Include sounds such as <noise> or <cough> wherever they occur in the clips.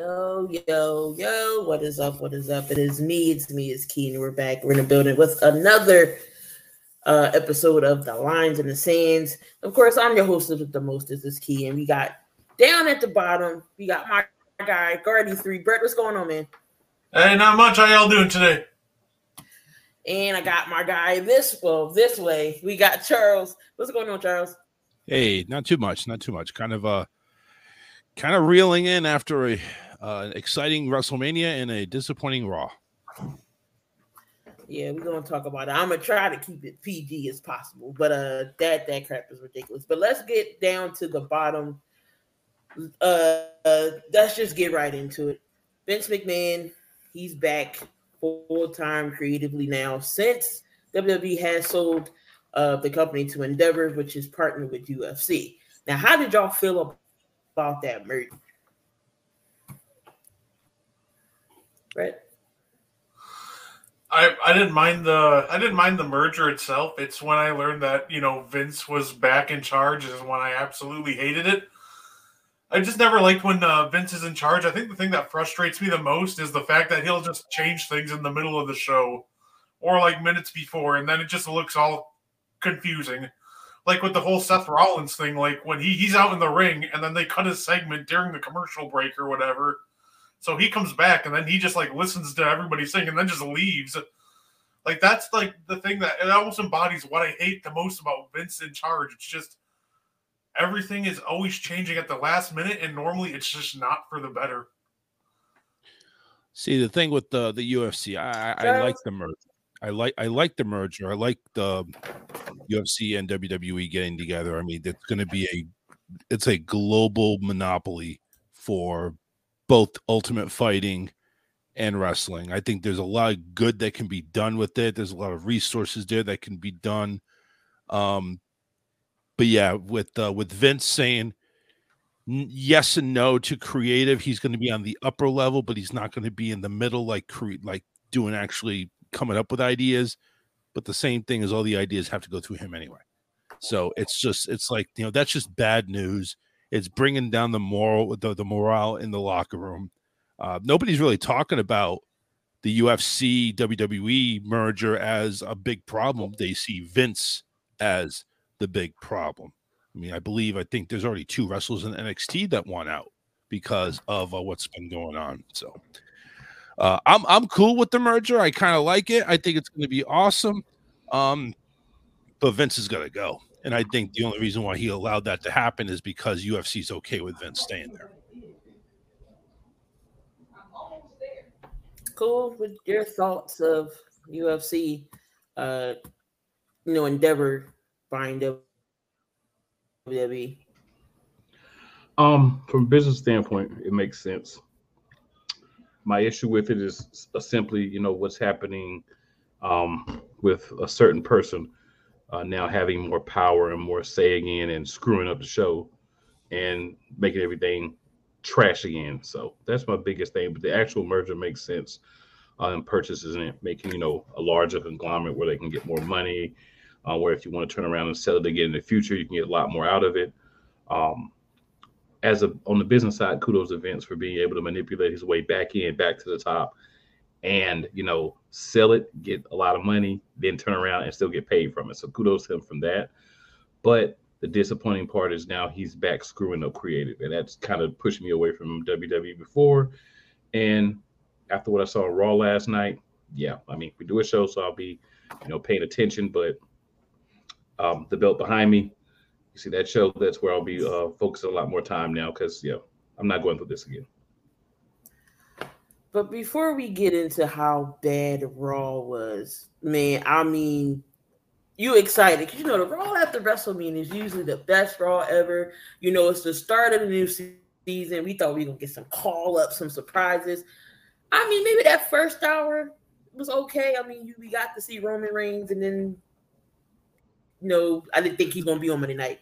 Yo, yo, yo, what is up? What is up? It is me, it's me, it's Keen. We're back. We're in the building with another uh episode of The Lines and the Sands. Of course, I'm your host with the most, this is Key, and we got down at the bottom, we got my guy, Guardy 3. Brett, what's going on, man? Hey, not much. How y'all doing today? And I got my guy this well, this way. We got Charles. What's going on, Charles? Hey, not too much, not too much. Kind of uh kind of reeling in after a an exciting WrestleMania and a disappointing Raw. Yeah, we're gonna talk about it. I'm gonna try to keep it PG as possible, but uh, that that crap is ridiculous. But let's get down to the bottom. Uh, uh let's just get right into it. Vince McMahon, he's back full time creatively now since WWE has sold uh the company to Endeavor, which is partnered with UFC. Now, how did y'all feel about that merger? Right. I, I didn't mind the I didn't mind the merger itself. It's when I learned that you know Vince was back in charge is when I absolutely hated it. I just never liked when uh, Vince is in charge. I think the thing that frustrates me the most is the fact that he'll just change things in the middle of the show or like minutes before, and then it just looks all confusing. Like with the whole Seth Rollins thing, like when he, he's out in the ring and then they cut his segment during the commercial break or whatever so he comes back and then he just like listens to everybody sing and then just leaves. Like that's like the thing that it almost embodies what I hate the most about Vince in charge. It's just everything is always changing at the last minute, and normally it's just not for the better. See the thing with the the UFC, I, I, I like the merger. I like I like the merger. I like the UFC and WWE getting together. I mean, it's going to be a it's a global monopoly for both ultimate fighting and wrestling. I think there's a lot of good that can be done with it. There's a lot of resources there that can be done. Um, but yeah, with uh, with Vince saying yes and no to creative, he's going to be on the upper level, but he's not going to be in the middle, like cre- like doing actually coming up with ideas. But the same thing is all the ideas have to go through him anyway. So it's just it's like you know that's just bad news. It's bringing down the moral, the, the morale in the locker room. Uh, nobody's really talking about the UFC WWE merger as a big problem. They see Vince as the big problem. I mean, I believe I think there's already two wrestlers in NXT that won out because of uh, what's been going on. So uh, I'm I'm cool with the merger. I kind of like it. I think it's going to be awesome. Um, but Vince is going to go. And I think the only reason why he allowed that to happen is because UFC's okay with Vince staying there. Cool. With your thoughts of UFC, uh, you know, Endeavor buying WWE? Um, from a business standpoint, it makes sense. My issue with it is simply, you know, what's happening um, with a certain person uh, now having more power and more say again and screwing up the show and making everything trash again. So that's my biggest thing. But the actual merger makes sense uh, and purchases and making, you know, a larger conglomerate where they can get more money. Uh, where if you want to turn around and sell it again in the future, you can get a lot more out of it. Um, as a on the business side, kudos Vince for being able to manipulate his way back in, back to the top, and you know sell it, get a lot of money, then turn around and still get paid from it. So kudos to him from that. But the disappointing part is now he's back screwing up creative, and that's kind of pushed me away from WWE before. And after what I saw Raw last night, yeah, I mean we do a show, so I'll be you know paying attention. But um, the belt behind me, you see that show, that's where I'll be uh, focusing a lot more time now because yeah, I'm not going through this again. But before we get into how bad Raw was, man, I mean, you excited because you know the Raw after WrestleMania is usually the best Raw ever. You know, it's the start of the new season. We thought we were gonna get some call ups, some surprises. I mean, maybe that first hour was okay. I mean, you, we got to see Roman Reigns, and then you know, I didn't think he's gonna be on Monday night.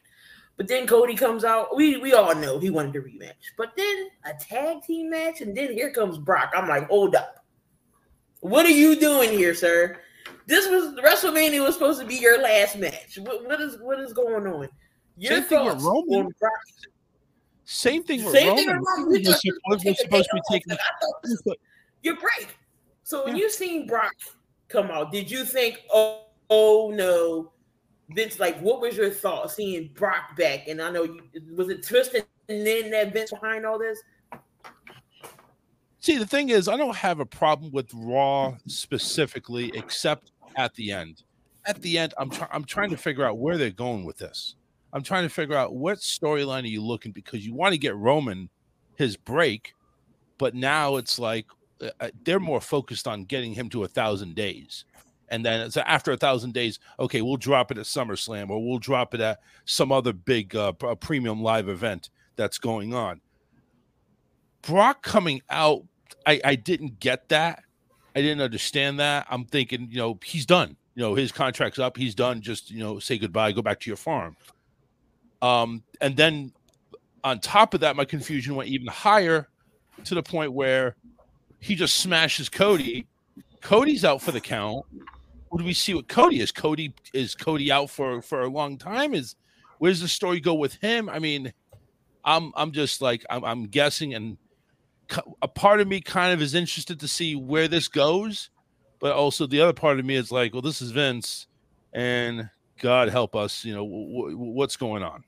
But then Cody comes out. We we all know he wanted a rematch. But then a tag team match, and then here comes Brock. I'm like, hold up. What are you doing here, sir? This was WrestleMania was supposed to be your last match. what, what is what is going on? Your Same thing with Roman. Same thing. Same Roman. thing. Roman. We're, supposed, we're supposed to be taking your break. So when yeah. you seen Brock come out, did you think, oh, oh no, Vince? Like, what was your thought seeing Brock back? And I know you was it twisted and then that Vince behind all this. See, the thing is, I don't have a problem with Raw specifically, except at the end. At the end, I'm trying. I'm trying to figure out where they're going with this. I'm trying to figure out what storyline are you looking because you want to get Roman his break, but now it's like uh, uh they're more focused on getting him to a thousand days. And then so after a thousand days, okay, we'll drop it at SummerSlam or we'll drop it at some other big uh, premium live event that's going on. Brock coming out I, I didn't get that. I didn't understand that. I'm thinking, you know, he's done. You know, his contract's up. He's done. Just you know, say goodbye. Go back to your farm. Um, and then on top of that, my confusion went even higher to the point where he just smashes Cody. Cody's out for the count. What do we see with Cody? Is Cody is Cody out for for a long time? Is where's the story go with him? I mean, I'm I'm just like I'm, I'm guessing and a part of me kind of is interested to see where this goes, but also the other part of me is like, well, this is Vince, and God help us, you know, w- w- what's going on.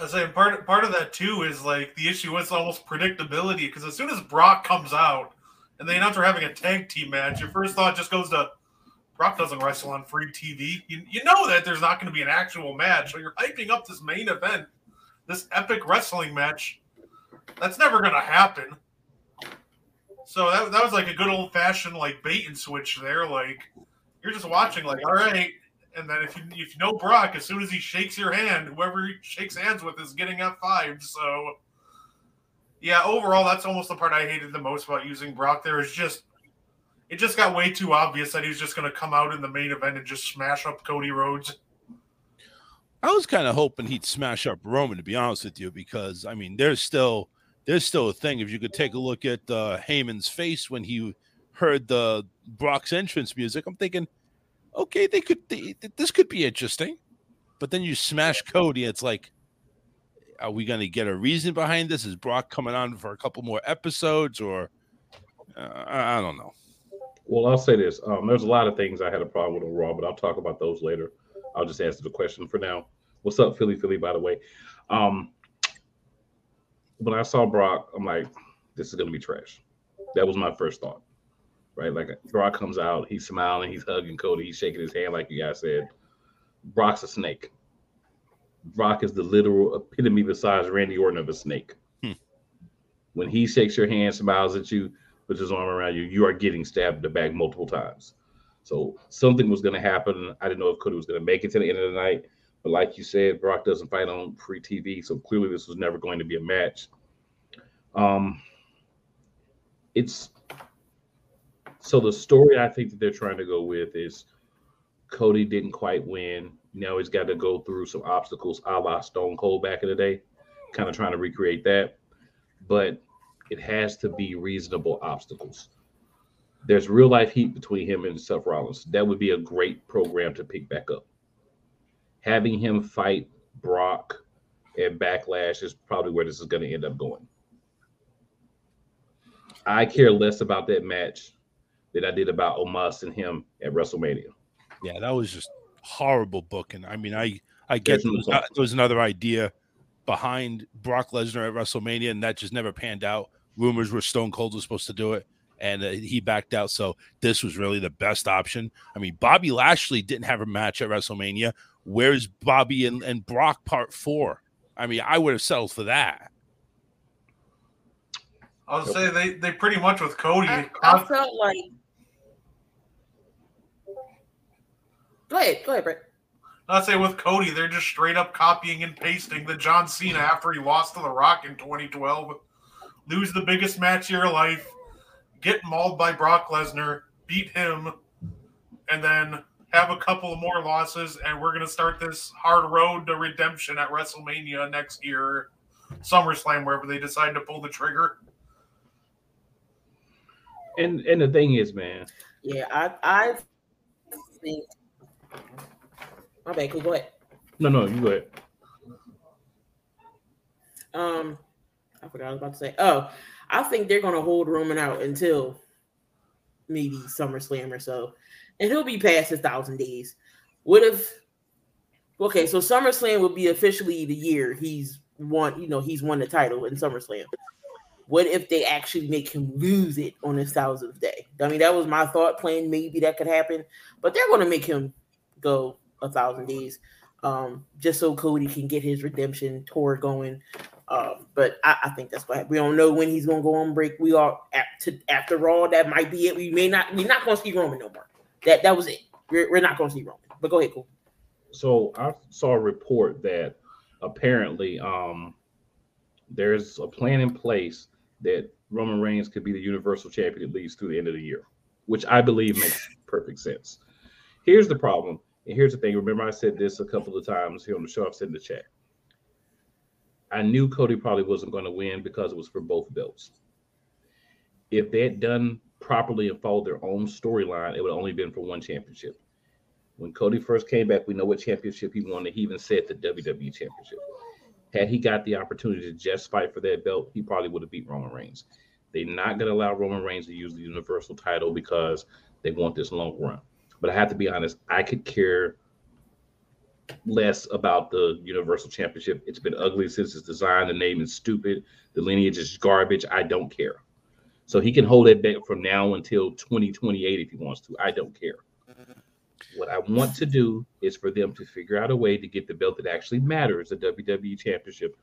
I say part part of that too is like the issue is almost predictability because as soon as Brock comes out and they announce they're having a tag team match, your first thought just goes to Brock doesn't wrestle on free TV. You, you know that there's not going to be an actual match, so you're hyping up this main event, this epic wrestling match that's never going to happen. So that, that was like a good old fashioned like bait and switch there. Like you're just watching, like, all right. And then if you if you know Brock, as soon as he shakes your hand, whoever he shakes hands with is getting F five. So yeah, overall, that's almost the part I hated the most about using Brock. There is just it just got way too obvious that he's just going to come out in the main event and just smash up Cody Rhodes. I was kind of hoping he'd smash up Roman, to be honest with you, because I mean, there's still there's still a thing. If you could take a look at uh, Heyman's face when he heard the Brock's entrance music, I'm thinking, okay, they could they, this could be interesting. But then you smash Cody, it's like, are we going to get a reason behind this? Is Brock coming on for a couple more episodes, or uh, I don't know. Well, I'll say this: um, there's a lot of things I had a problem with on Raw, but I'll talk about those later. I'll just answer the question for now. What's up, Philly? Philly, by the way. Um, when I saw Brock, I'm like, this is gonna be trash. That was my first thought. Right? Like Brock comes out, he's smiling, he's hugging Cody, he's shaking his hand, like you guys said. Brock's a snake. Brock is the literal epitome besides Randy Orton of a snake. Hmm. When he shakes your hand, smiles at you, puts his arm around you, you are getting stabbed in the back multiple times. So something was going to happen. I didn't know if Cody was going to make it to the end of the night. But like you said, Brock doesn't fight on free TV, so clearly this was never going to be a match. Um, it's so the story I think that they're trying to go with is Cody didn't quite win. Now he's got to go through some obstacles a la Stone Cold back in the day, kind of trying to recreate that. But it has to be reasonable obstacles. There's real life heat between him and Seth Rollins. That would be a great program to pick back up having him fight Brock and Backlash is probably where this is going to end up going. I care less about that match than I did about Omos and him at WrestleMania. Yeah, that was just horrible booking. I mean, I I get there was, there was another idea behind Brock Lesnar at WrestleMania, and that just never panned out. Rumors were Stone Cold was supposed to do it, and uh, he backed out. So this was really the best option. I mean, Bobby Lashley didn't have a match at WrestleMania. Where's Bobby and, and Brock part four? I mean, I would have settled for that. I'll say they, they pretty much with Cody. I, I felt like. Go ahead, go ahead, Brett. I'd say with Cody, they're just straight up copying and pasting the John Cena after he lost to The Rock in 2012. Lose the biggest match of your life, get mauled by Brock Lesnar, beat him, and then have a couple of more losses, and we're going to start this hard road to redemption at WrestleMania next year, SummerSlam, wherever they decide to pull the trigger. And and the thing is, man. Yeah, I I think. My bad. Go ahead. No, no, you go ahead. Um, I forgot I was about to say. Oh, I think they're gonna hold Roman out until maybe SummerSlam or so, and he'll be past his thousand days. What if? Okay, so SummerSlam will be officially the year he's won. You know, he's won the title in SummerSlam. What if they actually make him lose it on his thousandth day? I mean, that was my thought plan. Maybe that could happen, but they're going to make him go a thousand days, um, just so Cody can get his redemption tour going. Um, but I, I, think that's what we don't know when he's gonna go on break. We are to, after all, that might be it. We may not we're not gonna see Roman no more. That that was it. We're, we're not gonna see Roman. But go ahead, cool. So I saw a report that apparently um there's a plan in place that Roman Reigns could be the Universal Champion at least through the end of the year, which I believe makes <laughs> perfect sense. Here's the problem, and here's the thing. Remember, I said this a couple of times here on the show. I've said in the chat. I knew Cody probably wasn't going to win because it was for both belts. If they had done properly and followed their own storyline, it would only been for one championship. When Cody first came back, we know what championship he won. He even said the WWE championship. Had he got the opportunity to just fight for that belt, he probably would have beat Roman Reigns. They're not going to allow Roman Reigns to use the Universal title because they want this long run. But I have to be honest, I could care less about the Universal Championship. It's been ugly since its design. The name is stupid. The lineage is garbage. I don't care. So he can hold it back from now until 2028 if he wants to. I don't care. What I want to do is for them to figure out a way to get the belt that actually matters, the WWE Championship,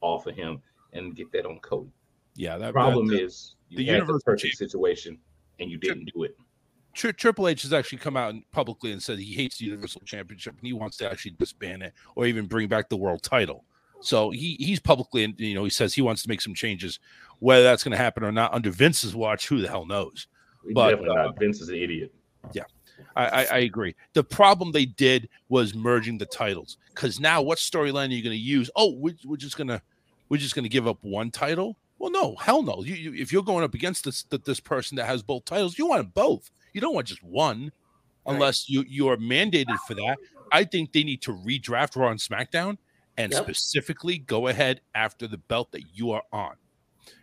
off of him and get that on Cody. Yeah, that problem that, is you the had the perfect situation and you didn't do it. Triple H has actually come out publicly and said he hates the Universal Championship and he wants to actually disband it or even bring back the world title. So he he's publicly, and you know, he says he wants to make some changes. Whether that's going to happen or not under Vince's watch, who the hell knows? But uh, Vince is an idiot. Yeah, I, I, I, agree. The problem they did was merging the titles because now what storyline are you going to use? Oh, we're, we're just gonna we're just gonna give up one title. Well, no, hell no. You, you if you're going up against this this person that has both titles, you want both. You don't want just one, unless you you are mandated for that. I think they need to redraft Raw and SmackDown and yep. specifically go ahead after the belt that you are on.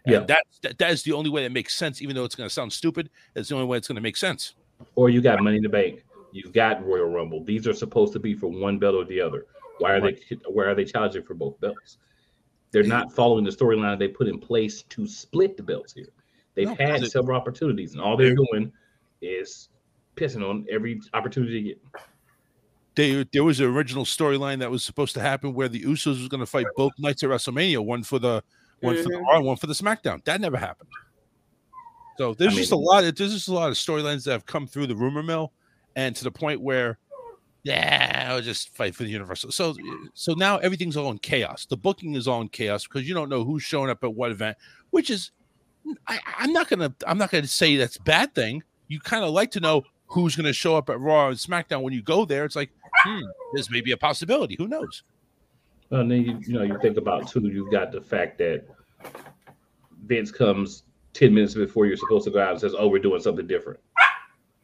Yeah, that, that that is the only way that makes sense. Even though it's going to sound stupid, it's the only way it's going to make sense. Or you got Money in the Bank. You've got Royal Rumble. These are supposed to be for one belt or the other. Why are right. they? Why are they challenging for both belts? They're not following the storyline they put in place to split the belts here. They've no, had several opportunities, and all they're doing is pissing on every opportunity to get. There, there was an original storyline that was supposed to happen where the Usos was going to fight both nights at WrestleMania, one for the one mm-hmm. for the mm-hmm. One for the SmackDown. That never happened. So there's I just a lot. Of, there's just a lot of storylines that have come through the rumor mill, and to the point where, yeah, I'll just fight for the Universal. So, so now everything's all in chaos. The booking is all in chaos because you don't know who's showing up at what event, which is, I, I'm not gonna, I'm not gonna say that's bad thing you kind of like to know who's going to show up at Raw and SmackDown when you go there. It's like, hmm, this may be a possibility. Who knows? And then you, you know you think about too. You've got the fact that Vince comes ten minutes before you're supposed to go out and says, "Oh, we're doing something different."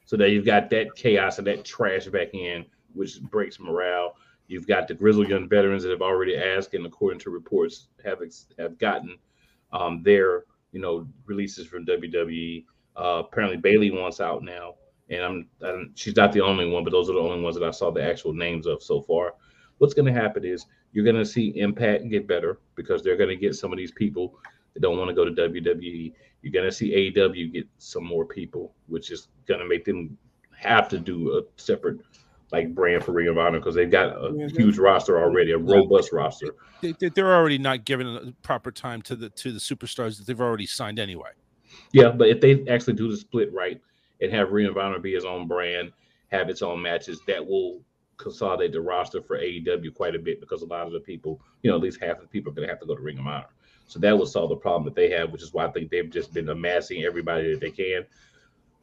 So now you've got that chaos and that trash back in, which breaks morale. You've got the grizzled young veterans that have already asked, and according to reports, have have gotten um, their you know releases from WWE. Uh, apparently, Bayley wants out now, and I'm, I'm, she's not the only one, but those are the only ones that I saw the actual names of so far. What's going to happen is you're going to see Impact get better because they're going to get some of these people that don't want to go to WWE. You're going to see AEW get some more people, which is going to make them have to do a separate like brand for Ring of Honor because they've got a mm-hmm. huge roster already, a robust yeah. roster. They, are already not giving proper time to the to the superstars that they've already signed anyway. Yeah, but if they actually do the split right and have Ring of Honor be its own brand, have its own matches, that will consolidate the roster for AEW quite a bit because a lot of the people, you know, at least half of the people are going to have to go to Ring of Honor. So that will solve the problem that they have, which is why I think they've just been amassing everybody that they can.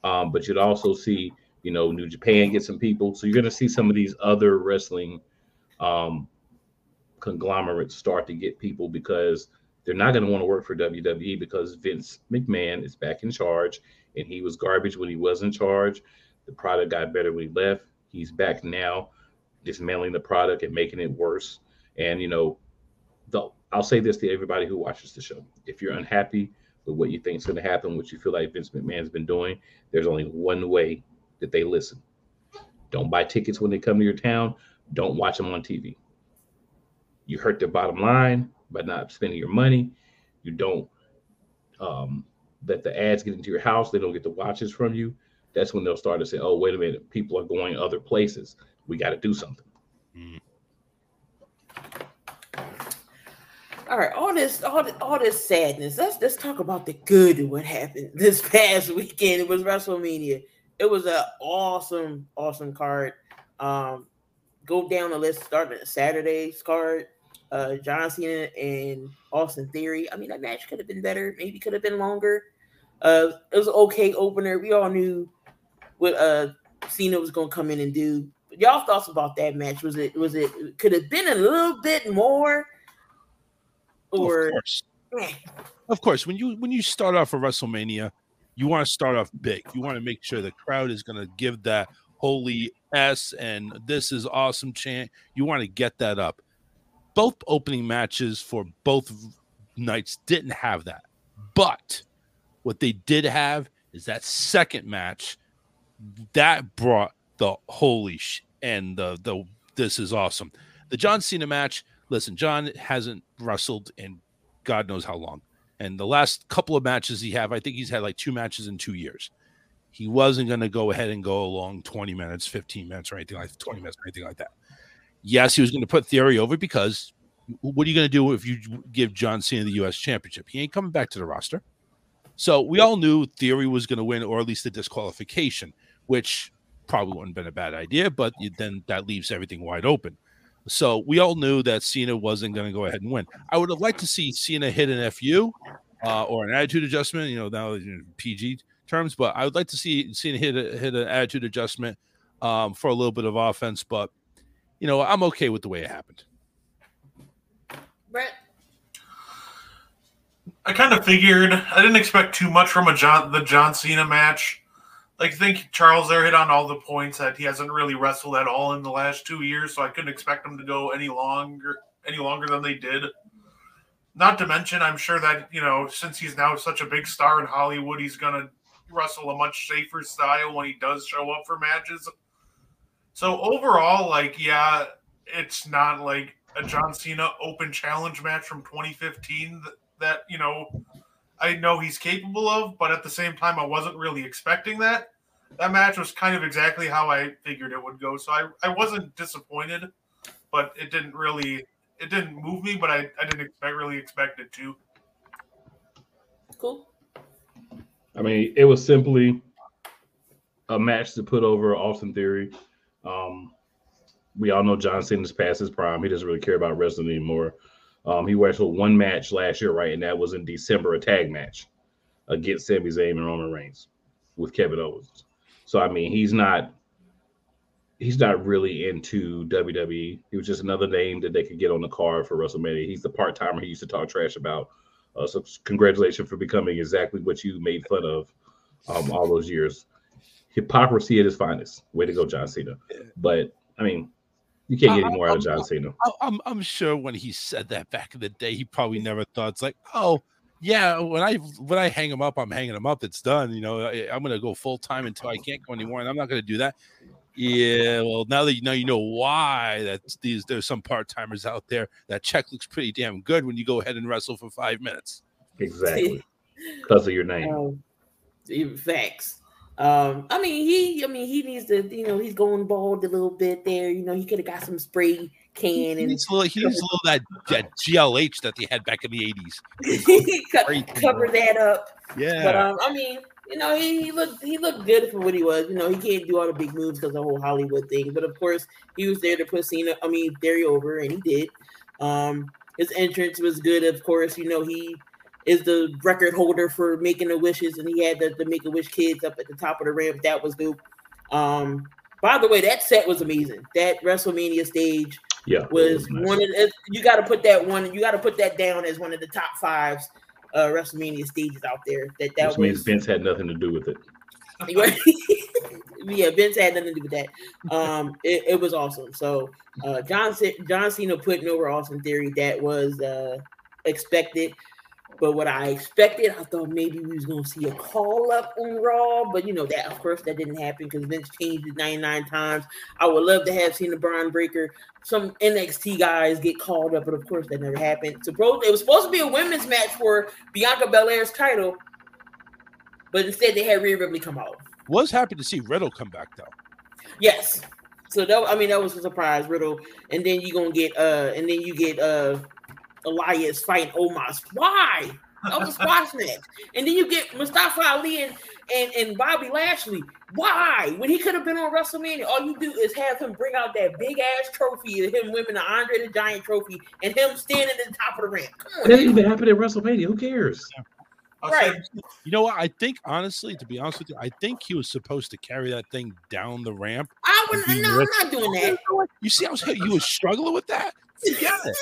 Um, but you'd also see, you know, New Japan get some people. So you're going to see some of these other wrestling um, conglomerates start to get people because – they're not going to want to work for WWE because Vince McMahon is back in charge and he was garbage when he was in charge. The product got better when he left. He's back now, dismantling the product and making it worse. And, you know, the I'll say this to everybody who watches the show: if you're unhappy with what you think is going to happen, what you feel like Vince McMahon's been doing, there's only one way that they listen. Don't buy tickets when they come to your town. Don't watch them on TV. You hurt their bottom line by not spending your money. You don't um, let the ads get into your house. They don't get the watches from you. That's when they'll start to say, "Oh, wait a minute, people are going other places. We got to do something." Mm. All right, all this, all this, all this sadness. Let's let's talk about the good. What happened <laughs> this past weekend? It was WrestleMania. It was an awesome, awesome card. Um, go down the list. Starting Saturday's card. Uh, John Cena and Austin Theory. I mean, that match could have been better. Maybe could have been longer. Uh, it was an okay opener. We all knew what uh Cena was gonna come in and do. Y'all thoughts about that match? Was it was it could have been a little bit more? Or of course. of course, when you when you start off a WrestleMania, you want to start off big. You want to make sure the crowd is going to give that holy s and this is awesome chant. You want to get that up. Both opening matches for both nights didn't have that, but what they did have is that second match that brought the holy sh- and the the this is awesome. The John Cena match. Listen, John hasn't wrestled in God knows how long, and the last couple of matches he have, I think he's had like two matches in two years. He wasn't going to go ahead and go along 20 minutes, 15 minutes, or anything like 20 minutes, or anything like that. Yes, he was going to put Theory over because what are you going to do if you give John Cena the U.S. Championship? He ain't coming back to the roster. So we all knew Theory was going to win, or at least the disqualification, which probably wouldn't have been a bad idea, but then that leaves everything wide open. So we all knew that Cena wasn't going to go ahead and win. I would have liked to see Cena hit an FU uh, or an attitude adjustment, you know, now know, PG terms, but I would like to see Cena hit a, hit an attitude adjustment um, for a little bit of offense. But you know, I'm okay with the way it happened. Brett. I kind of figured I didn't expect too much from a John the John Cena match. Like I think Charles there hit on all the points that he hasn't really wrestled at all in the last two years, so I couldn't expect him to go any longer any longer than they did. Not to mention, I'm sure that you know since he's now such a big star in Hollywood, he's gonna wrestle a much safer style when he does show up for matches. So overall, like yeah, it's not like a John Cena Open Challenge match from 2015 that, that you know I know he's capable of, but at the same time, I wasn't really expecting that. That match was kind of exactly how I figured it would go, so I, I wasn't disappointed, but it didn't really it didn't move me, but I, I didn't expect really expect it to. Cool. I mean, it was simply a match to put over Austin Theory. Um, we all know John Cena's past his prime. He doesn't really care about wrestling anymore. Um, he wrestled one match last year, right? And that was in December, a tag match against Sami Zayn and Roman Reigns with Kevin Owens. So I mean, he's not he's not really into WWE. He was just another name that they could get on the card for WrestleMania. He's the part timer he used to talk trash about. Uh, so congratulations for becoming exactly what you made fun of um, all those years. Hypocrisy at its finest. Way to go, John Cena. But I mean, you can't get any more out of John Cena. I'm, I'm sure when he said that back in the day, he probably never thought it's like, oh, yeah, when I when I hang him up, I'm hanging him up. It's done. You know, I, am gonna go full time until I can't go anymore, and I'm not gonna do that. Yeah, well, now that you know, you know why that these there's some part timers out there that check looks pretty damn good when you go ahead and wrestle for five minutes. Exactly, because of your name. Um, facts. Um, I mean, he, I mean, he needs to, you know, he's going bald a little bit there. You know, he could have got some spray can and he's a little, he needs a little that, that GLH that they had back in the eighties. <laughs> cover that up. Yeah, but um, I mean, you know, he, he, looked he looked good for what he was. You know, he can't do all the big moves because the whole Hollywood thing. But of course, he was there to put Cena, I mean, Theory over, and he did. Um, his entrance was good. Of course, you know he is the record holder for making the wishes, and he had the, the Make a Wish kids up at the top of the ramp. That was dope. Um, by the way, that set was amazing. That WrestleMania stage yeah, was, was nice. one of the, you got to put that one. You got to put that down as one of the top fives uh, WrestleMania stages out there. That that Which was, means Vince had nothing to do with it. <laughs> yeah, Vince had nothing to do with that. Um, <laughs> it, it was awesome. So uh, John John Cena putting over Austin Theory. That was uh, expected. But what I expected, I thought maybe we was gonna see a call up on Raw, but you know that of course that didn't happen because Vince changed it 99 times. I would love to have seen the Bron Breakker, some NXT guys get called up, but of course that never happened. It was supposed to be a women's match for Bianca Belair's title, but instead they had Rhea Ripley come out. Was happy to see Riddle come back though. Yes. So that I mean that was a surprise, Riddle, and then you're gonna get uh and then you get uh Elias fighting Omos. Why? That was a squash match. And then you get Mustafa Ali and, and, and Bobby Lashley. Why? When he could have been on WrestleMania, all you do is have him bring out that big ass trophy of him winning the Andre the Giant trophy and him standing at the top of the ramp. Come. That didn't even happen at WrestleMania. Who cares? Right. You know what? I think honestly, to be honest with you, I think he was supposed to carry that thing down the ramp. I wouldn't. No, I'm not doing that. You see, I was you was struggling with that. It.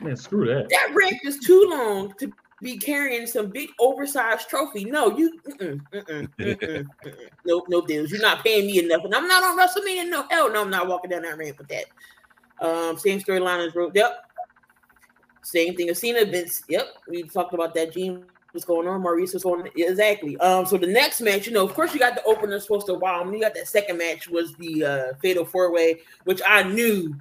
Man, screw that. That ramp is too long to be carrying some big oversized trophy. No, you. Mm-mm, mm-mm, mm-mm. <laughs> Nope, no deals. You're not paying me enough, and I'm not on WrestleMania. No, hell, no, I'm not walking down that ramp with that. Um, same storyline as Road. Yep. Same thing as Cena. Vince. Yep. We talked about that. Gene. was going on? Maurice was on exactly. Um, so the next match, you know, of course, you got the opener supposed to wow. You got that second match was the uh, Fatal Four Way, which I knew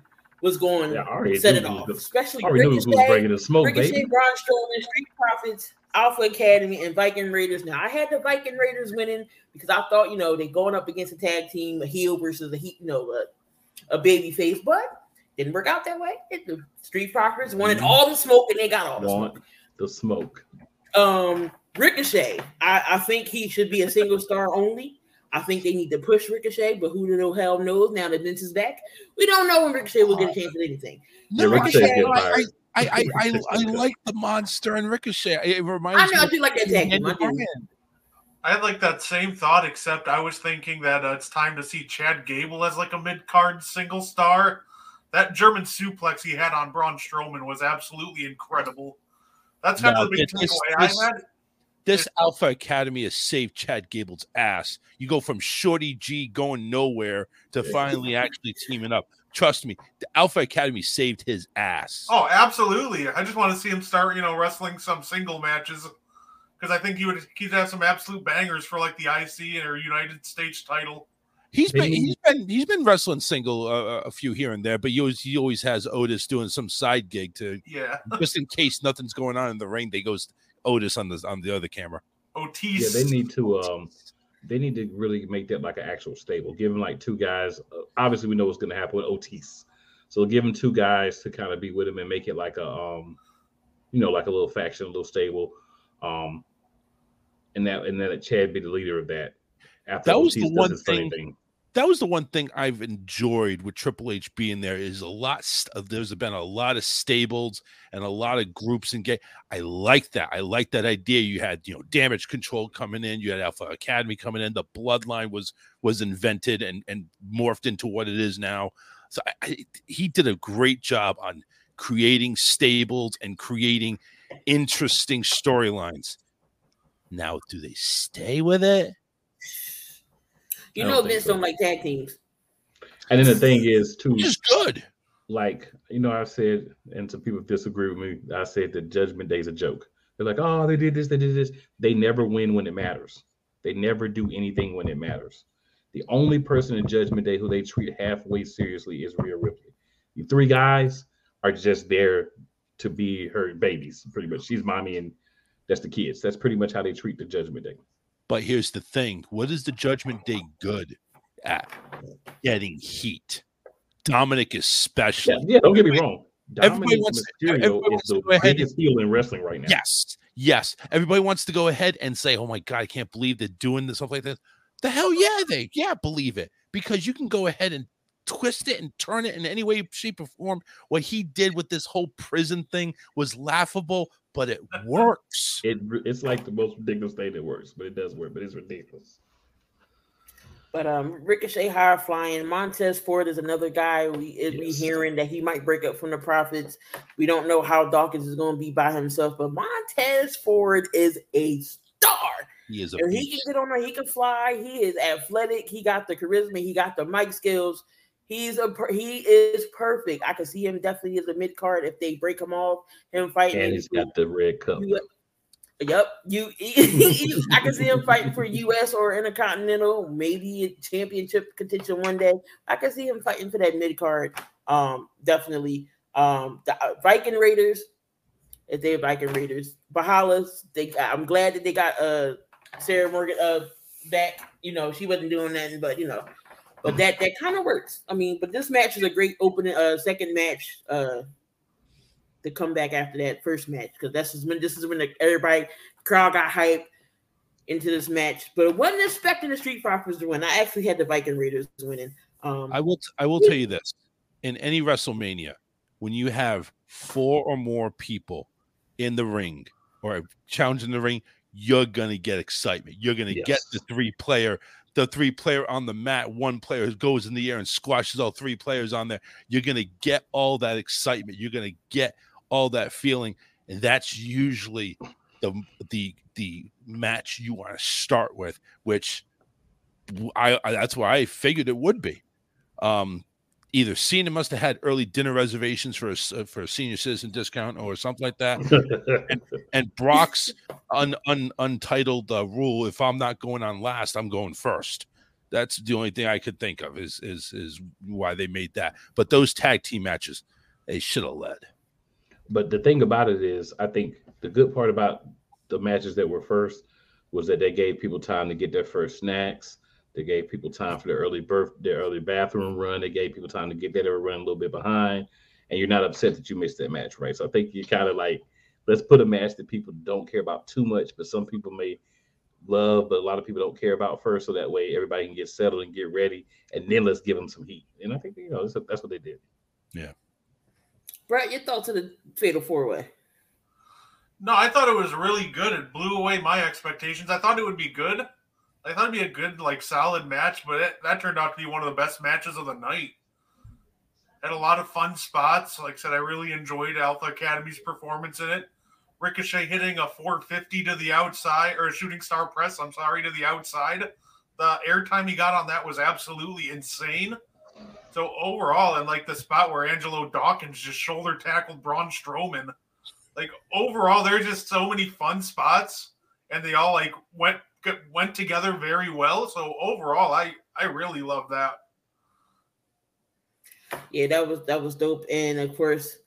was going Yeah, to set it off, the- especially I already knew who was Ricochet. bringing the smoke, Ricochet, baby. Braun Strowman, Street Profits, Alpha Academy, and Viking Raiders. Now I had the Viking Raiders winning because I thought you know they going up against a tag team, a heel versus a heat, you know, a, a baby face, but didn't work out that way. It, the Street Profits wanted Mhm. all the smoke and they got all the Want smoke. the smoke. Um, Ricochet, I, I think he should be a single star only. I think they need to push Ricochet, but who the hell knows now that Vince is back? We don't know when Ricochet will get a chance at anything. Yeah, No, Ricochet's I, I. I, I, I, I like the monster and Ricochet. It reminds I know I do like that of tag. I Daniel do. Bryan. I had like that same thought, except I was thinking that uh, it's time to see Chad Gable as like a mid card single star. That German suplex he had on Braun Strowman was absolutely incredible. That's kind No, of the big takeaway I had. This Alpha Academy has saved Chad Gable's ass. You go from Shorty G going nowhere to finally actually teaming up. Trust me, the Alpha Academy saved his ass. Oh, absolutely. I just want to see him start, you know, wrestling some single matches because I think he would he'd have some absolute bangers for like the IC or United States title. He's been he's been he's been wrestling single uh, a few here and there, but he always he always has Otis doing some side gig to Yeah, just in case nothing's going on in the ring. They goes Otis on the on the other camera. Otis. Yeah, Otis. they need to um they need to really make that like an actual stable. Give him like two guys. Uh, obviously, we know what's going to happen with Otis, so give him two guys to kind of be with him and make it like a um, you know, like a little faction, a little stable. Um, and that and then let Chad be the leader of that. After That was Otis the does one his thing- that was the one thing I've enjoyed with Triple H being there is a lot. st- uh, There's been a lot of stables and a lot of groups and get. I like that. I like that idea. You had you know Damage Control coming in. You had Alpha Academy coming in. The Bloodline was was invented and and morphed into what it is now. So I, I, he did a great job on creating stables and creating interesting storylines. Now, do they stay with it? You know don't Vince so. don't like tag teams. And then the thing is, too, Which is good. like you know, I've said, and some people disagree with me. I said that Judgment Day is a joke. They're like, oh, they did this, they did this. They never win when it matters. They never do anything when it matters. The only person in Judgment Day who they treat halfway seriously is Rhea Ripley. The three guys are just there to be her babies, pretty much. She's mommy, and that's the kids. That's pretty much how they treat the Judgment Day. But here's the thing: what is the Judgment Day good at? Getting heat. Dominic Yeah, especially. yeah don't get me wrong. Everybody Dominic wants- Mysterio everybody is wants to go ahead biggest heel in wrestling right now. Yes, yes. Everybody wants to go ahead and say, "Oh my god, I can't believe they're doing this stuff like this." The hell yeah, they yeah believe it because you can go ahead and twist it and turn it in any way, shape, or form. What he did with this whole prison thing was laughable, but it <laughs> works. It it's like the most ridiculous thing that works, but it does work. But it's ridiculous. But um, Ricochet high flying. Montez Ford is another guy we is we Yes. hearing that he might break up from the Profits. We don't know how Dawkins is going to be by himself, but Montez Ford is a star. He is a And he can beast. get on there. He can fly. He is athletic. He got the charisma. He got the mic skills. He's a he is perfect. I can see him definitely as a mid card if they break him off. Him fighting. And he's got the red cup. Yep, you. <laughs> I can see him fighting for U.S. or Intercontinental, maybe a championship contention one day. I can see him fighting for that mid card. Um, definitely. Um, the uh, Viking Raiders, if they're Viking Raiders, Bahalas. They, I'm glad that they got uh Sarah Logan uh back. You know, she wasn't doing nothing, but you know, but that that kind of works. I mean, but this match is a great opening uh second match uh to come back after that first match because this is when this is when the, everybody crowd got hyped into this match. But it wasn't expecting the Street Profits to win. I actually had the Viking Raiders winning. Um, I will I will tell you this: in any WrestleMania, when you have four or more people in the ring or challenging the ring, you're gonna get excitement. You're gonna yes. get the three player, the three player on the mat. One player goes in the air and squashes all three players on there. You're gonna get all that excitement. You're gonna get all that feeling, and that's usually the the the match you want to start with, which I, I that's why I figured it would be. Um, either Cena must have had early dinner reservations for a for a senior citizen discount or something like that, <laughs> and, and, Brock's un, un, untitled uh, rule: if I'm not going on last, I'm going first. That's the only thing I could think of is is is why they made that. But those tag team matches, they should have led. But the thing about it is, I think the good part about the matches that were first was that they gave people time to get their first snacks. They gave people time for their early birth, their early bathroom run. They gave people time to get there. They were running a little bit behind, and you're not upset that you missed that match, right? So I think you kind of like let's put a match that people don't care about too much, but some people may love, but a lot of people don't care about first. So that way everybody can get settled and get ready, and then let's give them some heat. And I think you know that's what they did. Yeah. Brett, your thoughts on the Fatal Four Way? No, I thought it was really good. It blew away my expectations. I thought it would be good. I thought it'd be a good, like, solid match, but it, that turned out to be one of the best matches of the night. Had a lot of fun spots. Like I said, I really enjoyed Alpha Academy's performance in it. Ricochet hitting a 450 to the outside, or a shooting star press, I'm sorry, to the outside. The airtime he got on that was absolutely insane. So overall, and like the spot where Angelo Dawkins just shoulder tackled Braun Strowman, like overall, there's just so many fun spots, and they all like went went together very well. So overall, I I really love that. Yeah, that was that was dope, and of course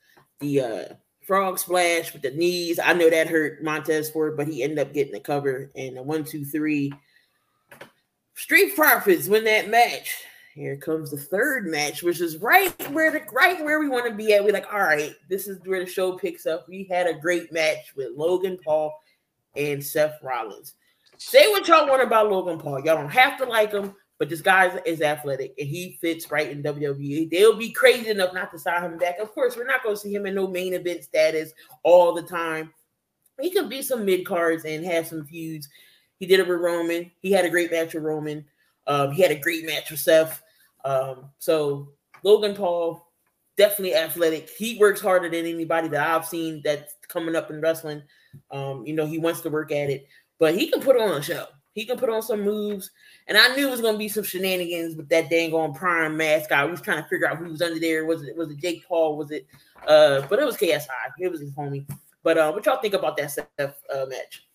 the uh frog splash with the knees. I know that hurt Montez Ford, but he ended up getting the cover and the one, two, three. Street Profits win that match. Here comes the third match, which is right where the right where we want to be at. We're like, all right, this is where the show picks up. We had a great match with Logan Paul and Seth Rollins. Say what y'all want about Logan Paul. Y'all don't have to like him, but this guy is athletic and he fits right in WWE. They'll be crazy enough not to sign him back. Of course, we're not going to see him in no main event status all the time. He could be some mid cards and have some feuds. He did it with Roman. He had a great match with Roman. Um, he had a great match with Seth. Um, so Logan Paul, definitely athletic. He works harder than anybody that I've seen that's coming up in wrestling. Um, you know, he wants to work at it, but he can put on a show. He can put on some moves. And I knew it was gonna be some shenanigans with that dang on prime mascot. We was trying to figure out who was under there. Was it was it Jake Paul? Was it uh but it was KSI. It was his homie. But uh what y'all think about that Seth uh, match?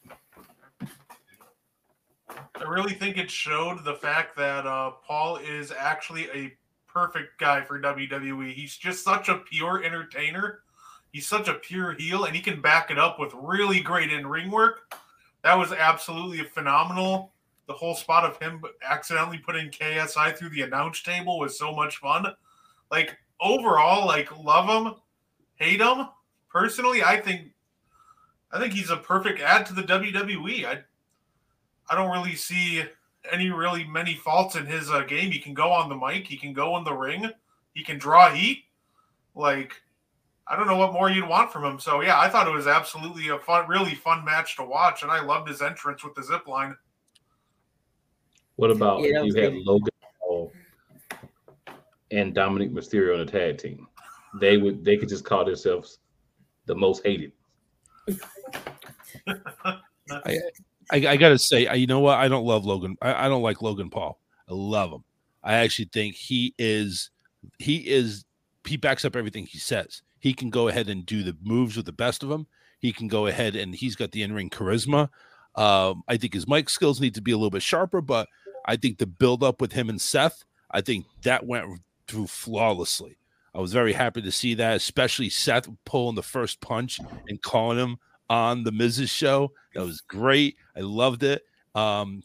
I really think it showed the fact that uh, Paul is actually a perfect guy for WWE. He's just such a pure entertainer. He's such a pure heel, and he can back it up with really great in ring work. That was absolutely phenomenal. The whole spot of him accidentally putting KSI through the announce table was so much fun. Like overall, like love him, hate him. Personally, I think I think he's a perfect add to the WWE. I I don't really see any really many faults in his uh, game. He can go on the mic, he can go in the ring, he can draw heat. Like I don't know what more you'd want from him. So yeah, I thought it was absolutely a fun, really fun match to watch, and I loved his entrance with the zip line. What about yeah, you had Logan Paul and Dominic Mysterio in a tag team? They would they could just call themselves the most hated. <laughs> I, I, I got to say, you know what? I don't love Logan. I, I, don't like Logan Paul. I love him. I actually think he is he is he backs up everything he says. He can go ahead and do the moves with the best of them. He can go ahead and he's got the in ring charisma. Um, I think his mic skills need to be a little bit sharper, but I think the build up with him and Seth, I think that went through flawlessly. I was very happy to see that, especially Seth pulling the first punch and calling him on the Miz's show. That was great. I loved it. Um,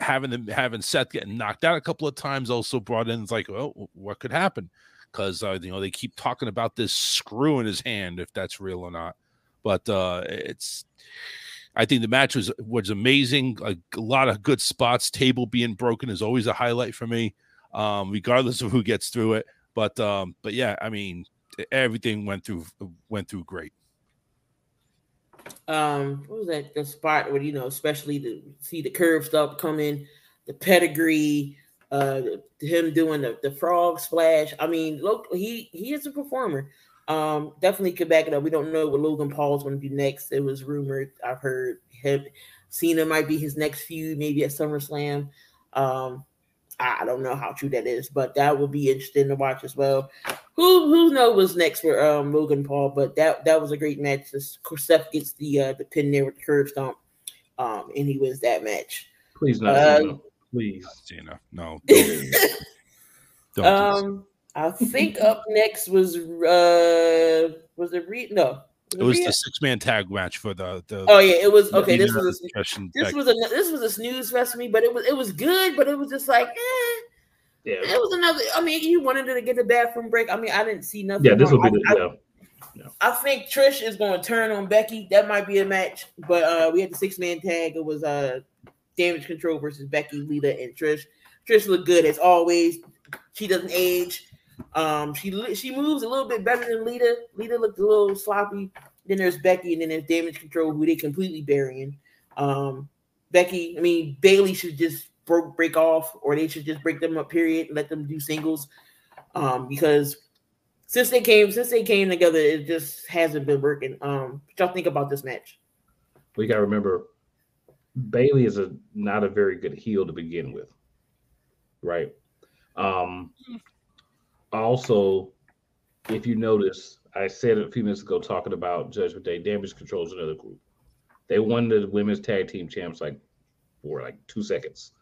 having having Seth getting knocked out a couple of times also brought in it's like, oh, what could happen? Because uh, you know they keep talking about this screw in his hand, if that's real or not. But uh, it's, I think the match was was amazing. A, a lot of good spots. Table being broken is always a highlight for me, um, regardless of who gets through it. But um, but yeah, I mean, everything went through went through great. Um, what was that? The spot where you know, especially to see the curve stuff coming, the pedigree, uh, him doing the, the frog splash. I mean, look, he he is a performer. Um, definitely could back it up. We don't know what Logan Paul's going to do next. It was rumored. I've heard him. Cena might be his next feud, maybe at SummerSlam. Um, I don't know how true that is, but that would be interesting to watch as well. Who who knows what's next for um, Logan Paul? But that that was a great match. Seth gets the uh, the pin there with the Curb Stomp, um, and he wins that match. Please not, uh, please, Cena. No. Don't, <laughs> don't um, I think <laughs> up next was uh was it Re- no it was the six man tag match for the, the Oh yeah, it was okay. This was a, this was a this was a snooze fest for me, but it was it was good, but it was just like eh. Yeah, it was another. I mean, you wanted to get the bathroom break. I mean, I didn't see nothing. Yeah, this will be the. I, yeah. No. I think Trish is going to turn on Becky. That might be a match, but uh we had the six man tag. It was uh Damage Control versus Becky, Lita, and Trish. Trish looked good as always. She doesn't age. Um, she she moves a little bit better than Lita. Lita looked a little sloppy. Then there's Becky, and then there's Damage Control, who they completely burying. Um, Becky, I mean Bayley should just broke break off, or they should just break them up. Period. Let them do singles, um, because since they came since they came together, it just hasn't been working. Um, y'all think about this match? We got to remember, Bayley is a not a very good heel to begin with, right? Um, also, if you notice, I said a few minutes ago talking about Judgment Day, Damage Control is another group. They won the women's tag team champs like for like two seconds.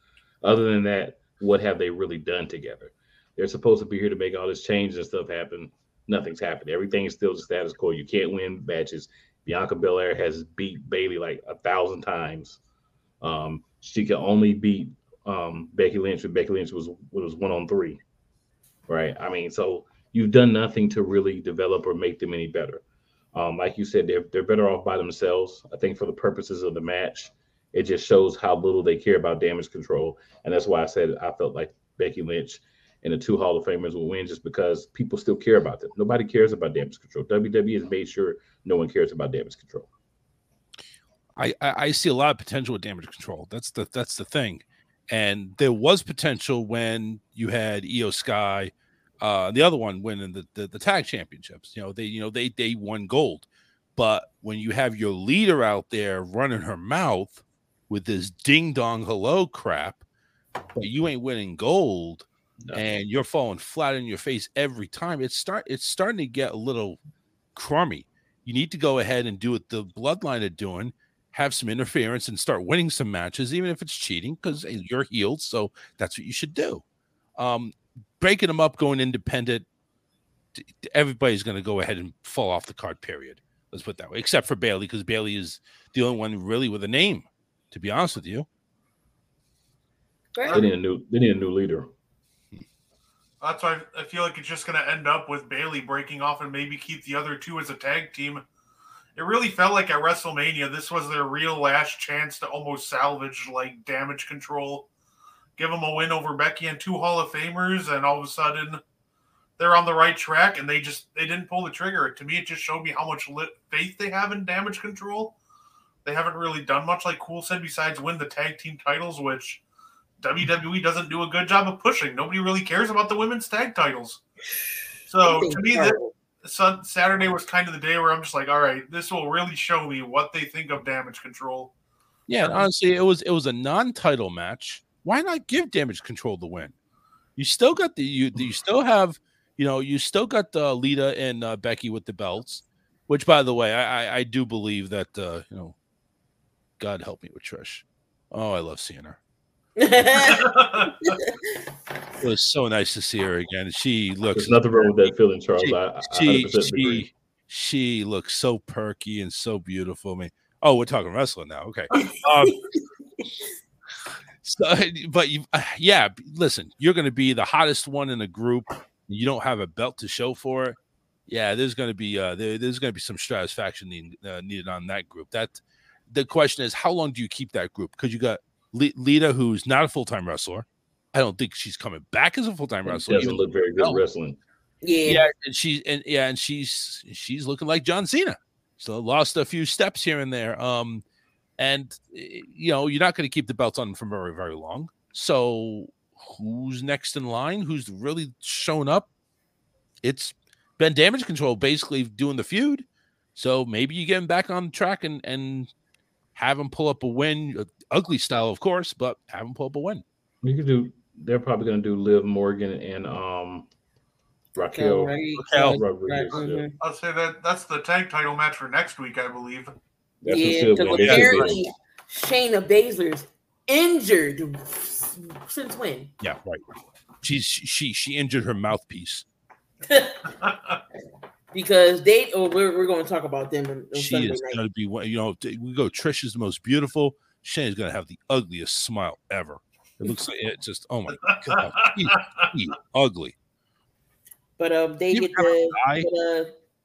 Other than that, what have they really done together? They're supposed to be here to make all this change and stuff happen. Nothing's happened. Everything is still the status quo. You can't win matches. Bianca Belair has beat Bayley like a thousand times. Um, she can only beat um, Becky Lynch, and Becky Lynch was was one on three right? I mean, so you've done nothing to really develop or make them any better. Um, like you said, they're they're better off by themselves. I think for the purposes of the match, it just shows how little they care about damage control, and that's why I said I felt like Becky Lynch and the two Hall of Famers will win just because people still care about them. Nobody cares about damage control. WWE has made sure no one cares about damage control. I, I see a lot of potential with damage control. That's the that's the thing. And there was potential when you had Iyo Sky, uh, the other one winning the, the, the tag championships. You know, they you know they they won gold. But when you have your leader out there running her mouth with this ding dong hello crap, but you ain't winning gold no. and you're falling flat in your face every time, it's start it's starting to get a little crummy. You need to go ahead and do what the bloodline are doing have some interference and start winning some matches, even if it's cheating, because you're healed. So that's what you should do. Um, breaking them up, going independent, everybody's going to go ahead and fall off the card, period. Let's put that way, except for Bayley, because Bayley is the only one really with a name, to be honest with you. They need a new they need a new leader. That's why I feel like it's just going to end up with Bayley breaking off and maybe keep the other two as a tag team it really felt like at WrestleMania, this was their real last chance to almost salvage like damage control, give them a win over Becky and two Hall of Famers, and all of a sudden they're on the right track and they just they didn't pull the trigger. To me, it just showed me how much lit faith they have in damage control. They haven't really done much, like Cool said, besides win the tag team titles, which WWE doesn't do a good job of pushing. Nobody really cares about the women's tag titles. So to me, this, Saturday was kind of the day where I'm just like, all right, this will really show me what they think of damage control. Yeah, and honestly, it was it was a non-title match. Why not give damage control the win? You still got the you you still have you know, you still got uh, Lita and uh, Becky with the belts, which, by the way, I I, I do believe that uh, you know, God help me with Trish. Oh, I love seeing her. <laughs> It was so nice to see her again. She looks There's nothing wrong with that feeling, Charles. she, I, I she, 100% agree. she, she looks so perky and so beautiful. I mean, oh, we're talking wrestling now. Okay. Um, so, but you, uh, <sighs> yeah, listen, you're going to be the hottest one in the group. You don't have a belt to show for it. Yeah, there's going to be uh, there, there's going to be some satisfaction need, uh, needed on that group. That the question is, how long do you keep that group? Because you got Lita, who's not a full time wrestler. I don't think she's coming back as a full time wrestler. doesn't look very good No. wrestling. yeah. yeah, and she and yeah, and she's she's looking like John Cena. So lost a few steps here and there. Um, and you know you're not going to keep the belts on for very very long. So who's next in line? Who's really shown up? It's been damage control basically doing the feud. So maybe you get him back on track and and have him pull up a win, uh, ugly style of course, but have him pull up a win. You could do. They're probably going to do Liv Morgan and um Raquel Right, Raquel. right, Rodriguez. right, yeah. I'll say that that's the tag title match for next week, I believe. That's Yeah, what because Sylvia did. apparently Shayna Baszler's injured since when? Yeah, right. She's she she injured her mouthpiece. <laughs> because they oh we're, we're going to talk about them on, on she Sunday is going to be one. You know, we go. Trish is the most beautiful. Shane is going to have the ugliest smile ever. It looks like it just. Oh my <laughs> god, She- she ugly. But um, they You get never the,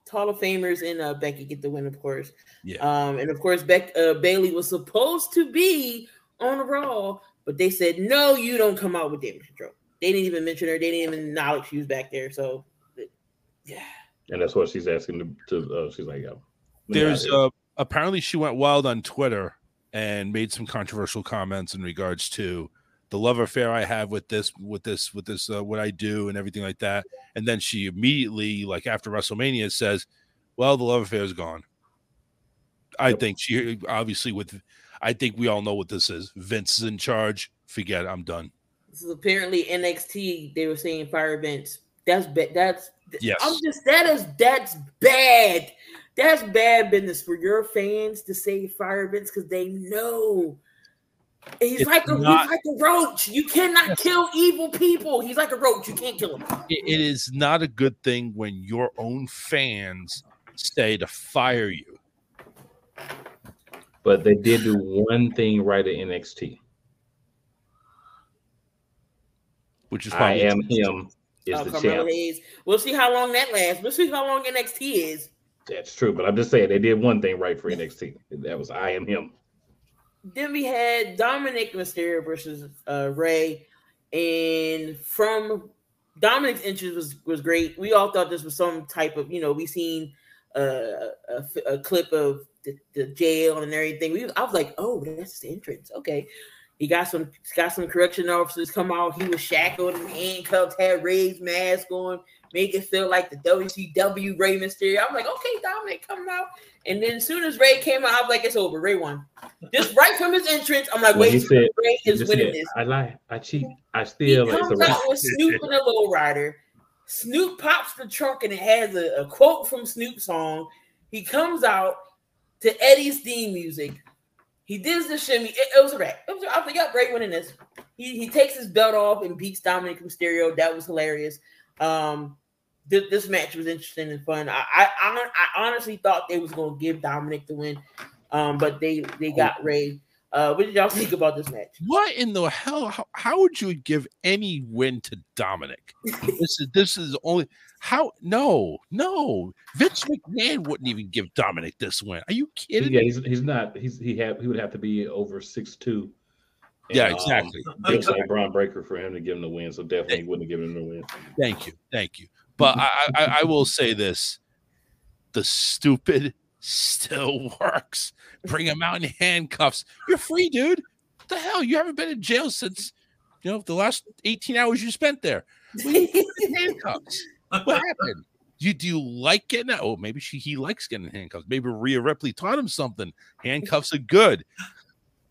the Hall of Famers and uh, Becky get the win, of course. Yeah. Um, and of course, Beck uh, Bayley was supposed to be on Raw, but they said no, you don't come out with damage control. They didn't even mention her. They didn't even acknowledge she was back there. So, yeah. and that's what she's asking to. to uh, she's like, yeah. There's There's got it. uh apparently she went wild on Twitter and made some controversial comments in regards to the love affair I have with this, with this, with this, uh, what I do and everything like that. And then she immediately, like after WrestleMania, says, "Well, the love affair is gone." I Yep. think she obviously with, I think we all know what this is. Vince is in charge. Forget, it, I'm done. This is apparently NXT. They were saying fire Vince. That's bad. That's Yes. I'm just that is that's bad. That's bad business for your fans to say fire Vince because they know he's It's like a not- he's like a roach. You cannot kill evil people. He's like a roach. You can't kill him. it- it is not a good thing when your own fans say to fire you. but they did do one thing right at NXT. Which is I am him is Uh, the Carmelo champ. Hayes. We'll see how long that lasts. We'll see how long NXT is. That's true, but I'm just saying they did one thing right for <laughs> NXT. That was I am him. Then we had Dominik Mysterio versus uh, Rey, and from Dominik's entrance was was great. We all thought this was some type of you know we seen uh, a, a clip of the, the jail and everything. We I was like, oh, that's the entrance. Okay, he got some got some correction officers come out. He was shackled and handcuffed, had Rey's mask on, make it feel like the WCW Rey Mysterio. I'm like, okay, Dominik coming out. And then as soon as Rey came out, I was like, it's over. Rey won. Just right from his entrance, I'm like, he wait, said, Rey is winning this. I lie, I cheat, I steal. It's a comes wrap. out with Snoop and a low rider. Snoop pops the trunk and it has a, a quote from Snoop's song. He comes out to Eddie's theme music. He does the shimmy. It, it was a wrap. It was, I like, yep, Rey winning this. He, he takes his belt off and beats Dominik Mysterio. That was hilarious. Um, th- this match was interesting and fun. I, I, I, I honestly thought they was going to give Dominik the win, um, but they they got Rey. Uh, what did y'all think about this match? What in the hell? How, how would you give any win to Dominik? <laughs> this is this is only how no no Vince McMahon wouldn't even give Dominik this win. Are you kidding? Yeah, me? he's he's not. He's he have he would have to be over six two. Yeah, exactly. Looks like Bron Breakker for him to give him the win, so definitely he wouldn't have given him the win. Thank you, thank you. But I, I I will say this: the stupid still <laughs> works. Bring him out in handcuffs. You're free, dude. What the hell? You haven't been in jail since you know the last 18 hours you spent there. What are you doing in handcuffs? What happened? You do you like getting that? Oh, maybe she he likes getting handcuffs. Maybe Rhea Ripley taught him something. Handcuffs are good.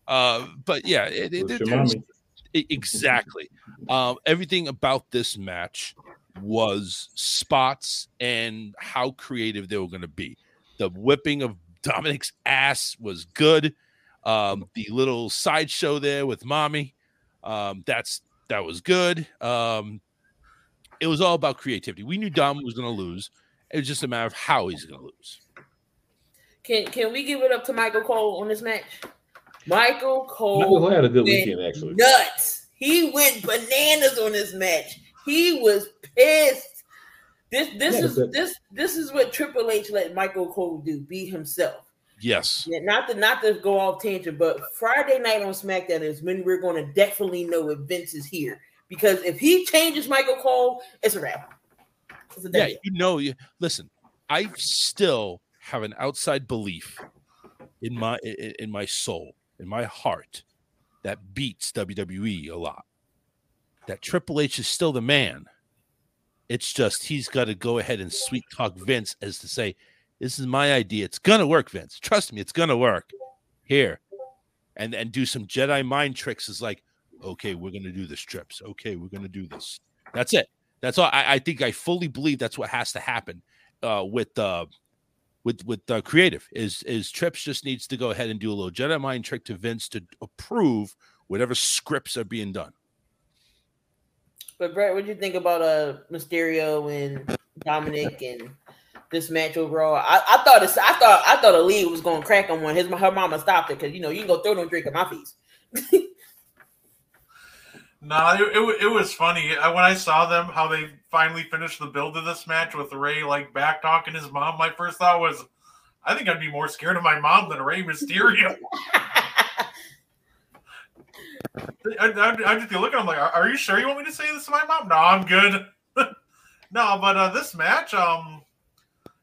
Uh, but yeah, it, it, With your there's- mommy. E- Exactly. Um, everything about this match was spots and how creative they were going to be. The whipping of Dominik's ass was good. Um, the little sideshow there with mommy, um, that's that was good. Um, it was all about creativity. We knew Dom was going to lose. It was just a matter of how he's going to lose. Can can we give it up to Michael Cole on this match? Michael Cole, Michael had a good weekend actually. Nuts. He went bananas on this match. He was pissed. This this yeah, is but- this this is what Triple H let Michael Cole do. Be himself. Yes. Yeah, not to not to go off tangent, but Friday night on SmackDown is when we're going to definitely know if Vince is here. Because if he changes Michael Cole, it's a wrap. It's a yeah, you know, you listen. I still have an outside belief in my in, in my soul, in my heart, that beats WWE a lot. That Triple H is still the man. It's just he's got to go ahead and sweet talk Vince as to say, "This is my idea. It's gonna work, Vince. Trust me, it's gonna work." Here, and and do some Jedi mind tricks. Is like, okay, we're gonna do this trips. Okay, we're gonna do this. That's it. That's all. I, I think I fully believe that's what has to happen uh, with uh, with with uh, creative. Is is Trips just needs to go ahead and do a little Jedi mind trick to Vince to approve whatever scripts are being done. But Brett, what do you think about uh Mysterio and Dominik and this match overall? I, I thought it's, I thought I thought Aaliyah was going to crack on one. His her mama stopped it because you know you can go throw no drink at my face. <laughs> nah, it, it, it was funny when I saw them how they finally finished the build of this match with Rey like back talking his mom. My first thought was, I think I'd be more scared of my mom than Rey Mysterio. <laughs> I, I, I just be looking. I'm like, are, you sure you want me to say this to my mom? No, I'm good. <laughs> no, but uh, this match, um,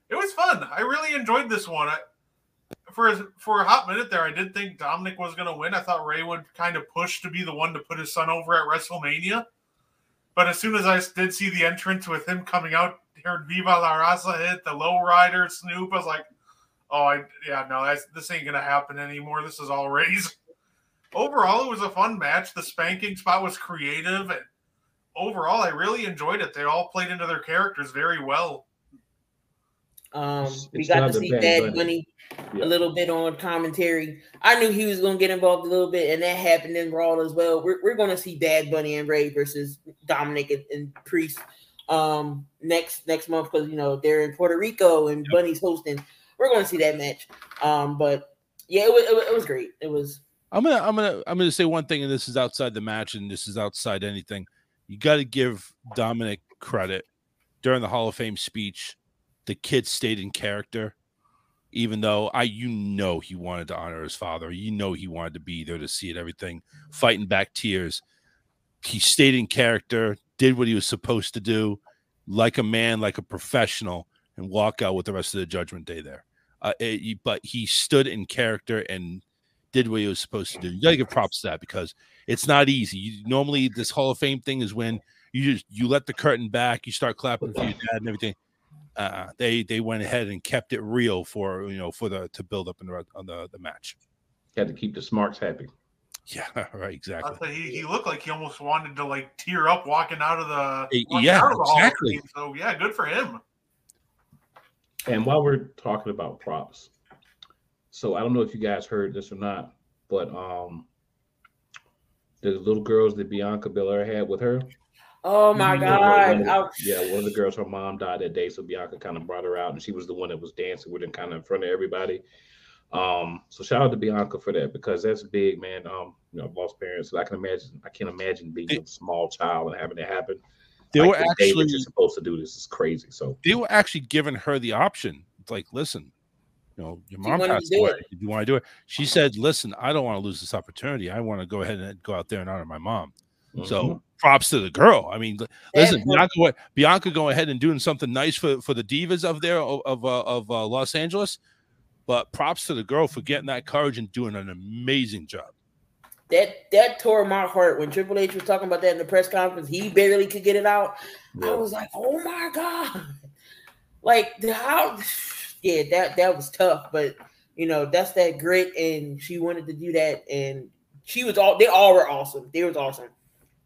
it was fun. I really enjoyed this one. I, for for a hot minute there, I did think Dominik was going to win. I thought Rey would kind of push to be the one to put his son over at WrestleMania. But as soon as I did see the entrance with him coming out, heard Viva la Raza hit the low rider Snoop, I was like, oh, I, yeah, no, this ain't going to happen anymore. This is all Rey's overall, it was a fun match. The spanking spot was creative, and overall, I really enjoyed it. They all played into their characters very well. Um, we got to see Bad Bunny yeah. a little bit on commentary. I knew he was going to get involved a little bit, and that happened in Raw as well. We're, we're going to see Bad Bunny and Rey versus Dominik and, and Priest um next next month because you know they're in Puerto Rico and yep. Bunny's hosting. We're going to see that match. Um, but yeah, it was, it was great. It was I'm gonna I'm gonna I'm gonna say one thing, and this is outside the match, and this is outside anything. You got to give Dominik credit during the Hall of Fame speech. The kid stayed in character, even though I you know he wanted to honor his father. You know he wanted to be there to see it, everything, fighting back tears. He stayed in character, did what he was supposed to do, like a man, like a professional, and walk out with the rest of the Judgment Day there. Uh, it, but he stood in character and did what he was supposed to do. You got to give props to that because it's not easy. You, normally, this Hall of Fame thing is when you just you let the curtain back, you start clapping for your dad and everything. Uh, they they went ahead and kept it real for you know for the to build up in the on the, the match. Had to keep the smarts happy. Yeah, <laughs> right, exactly. He, he looked like he almost wanted to like tear up walking out of the yeah, of the exactly. So yeah, good for him. And while we're talking about props, so I don't know if you guys heard this or not, but um, the little girls that Bianca Belair had with her. Oh my you know, god! One the, yeah, one of the girls, her mom died that day, so Bianca kind of brought her out, and she was the one that was dancing with him, kind of in front of everybody. Um, so shout out to Bianca for that because that's big, man. Um, you know, lost parents. So I can imagine. I can't imagine being a small child and having it happen. They like were the actually you're supposed to do this is crazy. So they were actually giving her the option. It's like, listen, you know, your mom passed away. Did you want to do it? She said, "Listen, I don't want to lose this opportunity. I want to go ahead and go out there and honor my mom." Mm-hmm. So props to the girl. I mean, listen, Bianca, Bianca go ahead and doing something nice for for the divas of there of of, uh, of uh, Los Angeles, but props to the girl for getting that courage and doing an amazing job. That that tore my heart when Triple H was talking about that in the press conference. He barely could get it out. Yeah. I was like, "Oh my god!" Like how yeah, that that was tough, but you know that's that grit, and she wanted to do that, and she was all they all were awesome. They was awesome.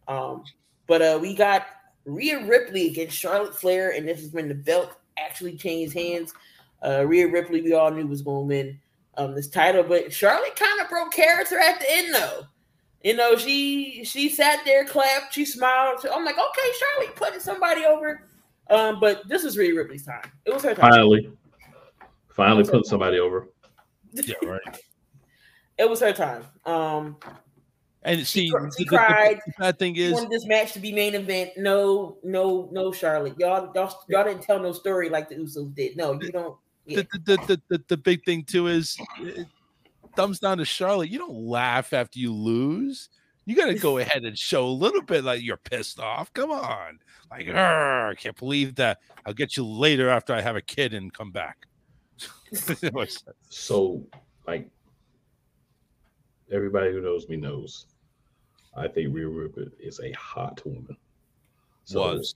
Um, but uh, we got Rhea Ripley against Charlotte Flair, and this is when the belt actually changed hands. Uh, Rhea Ripley, we all knew was going to win um, this title, but Charlotte kind of broke character at the end, though. You know, she she sat there, clapped, she smiled. I'm like, okay, Charlotte putting somebody over. Um, but this is Rhea Ripley's time. It was her time. Finally, finally put somebody over. Yeah, <laughs> right. it was her time. Um, and see, she, the, she the- cried. the bad thing She is, wanted this match to be main event. No, no, no, Charlotte. Y'all, y'all, y'all didn't tell no story like the Usos did. No, you don't. Yeah. the, the, the, the, the big thing too is it thumbs down to Charlotte. You don't laugh after you lose. You got to go <laughs> ahead and show a little bit like you're pissed off. Come on, like "Arr, I can't believe that. I'll get you later after I have a kid and come back. It So, like, everybody who knows me knows, I think Rhea Ripley is a hot woman. Was.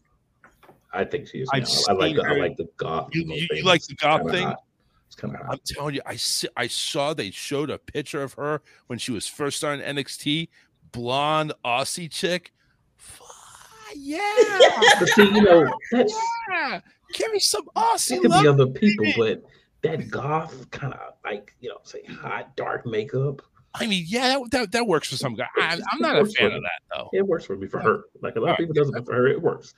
I think she is. Now. I like the, I like the goth. You- you- you like the goth kinda thing? hot. It's kind of hot. I'm telling you, I see, I saw they showed a picture of her when she was first starting NXT, blonde Aussie chick. Yeah, <laughs> But see, you know, that's yeah. Give me some it Aussie could love. be other people, but that goth kind of like you know, say hot dark makeup. I mean, yeah, that, that, that works for some guy. I, I'm not a fan of that though. It works for me for her. Like a lot of people doesn't, but for her it works.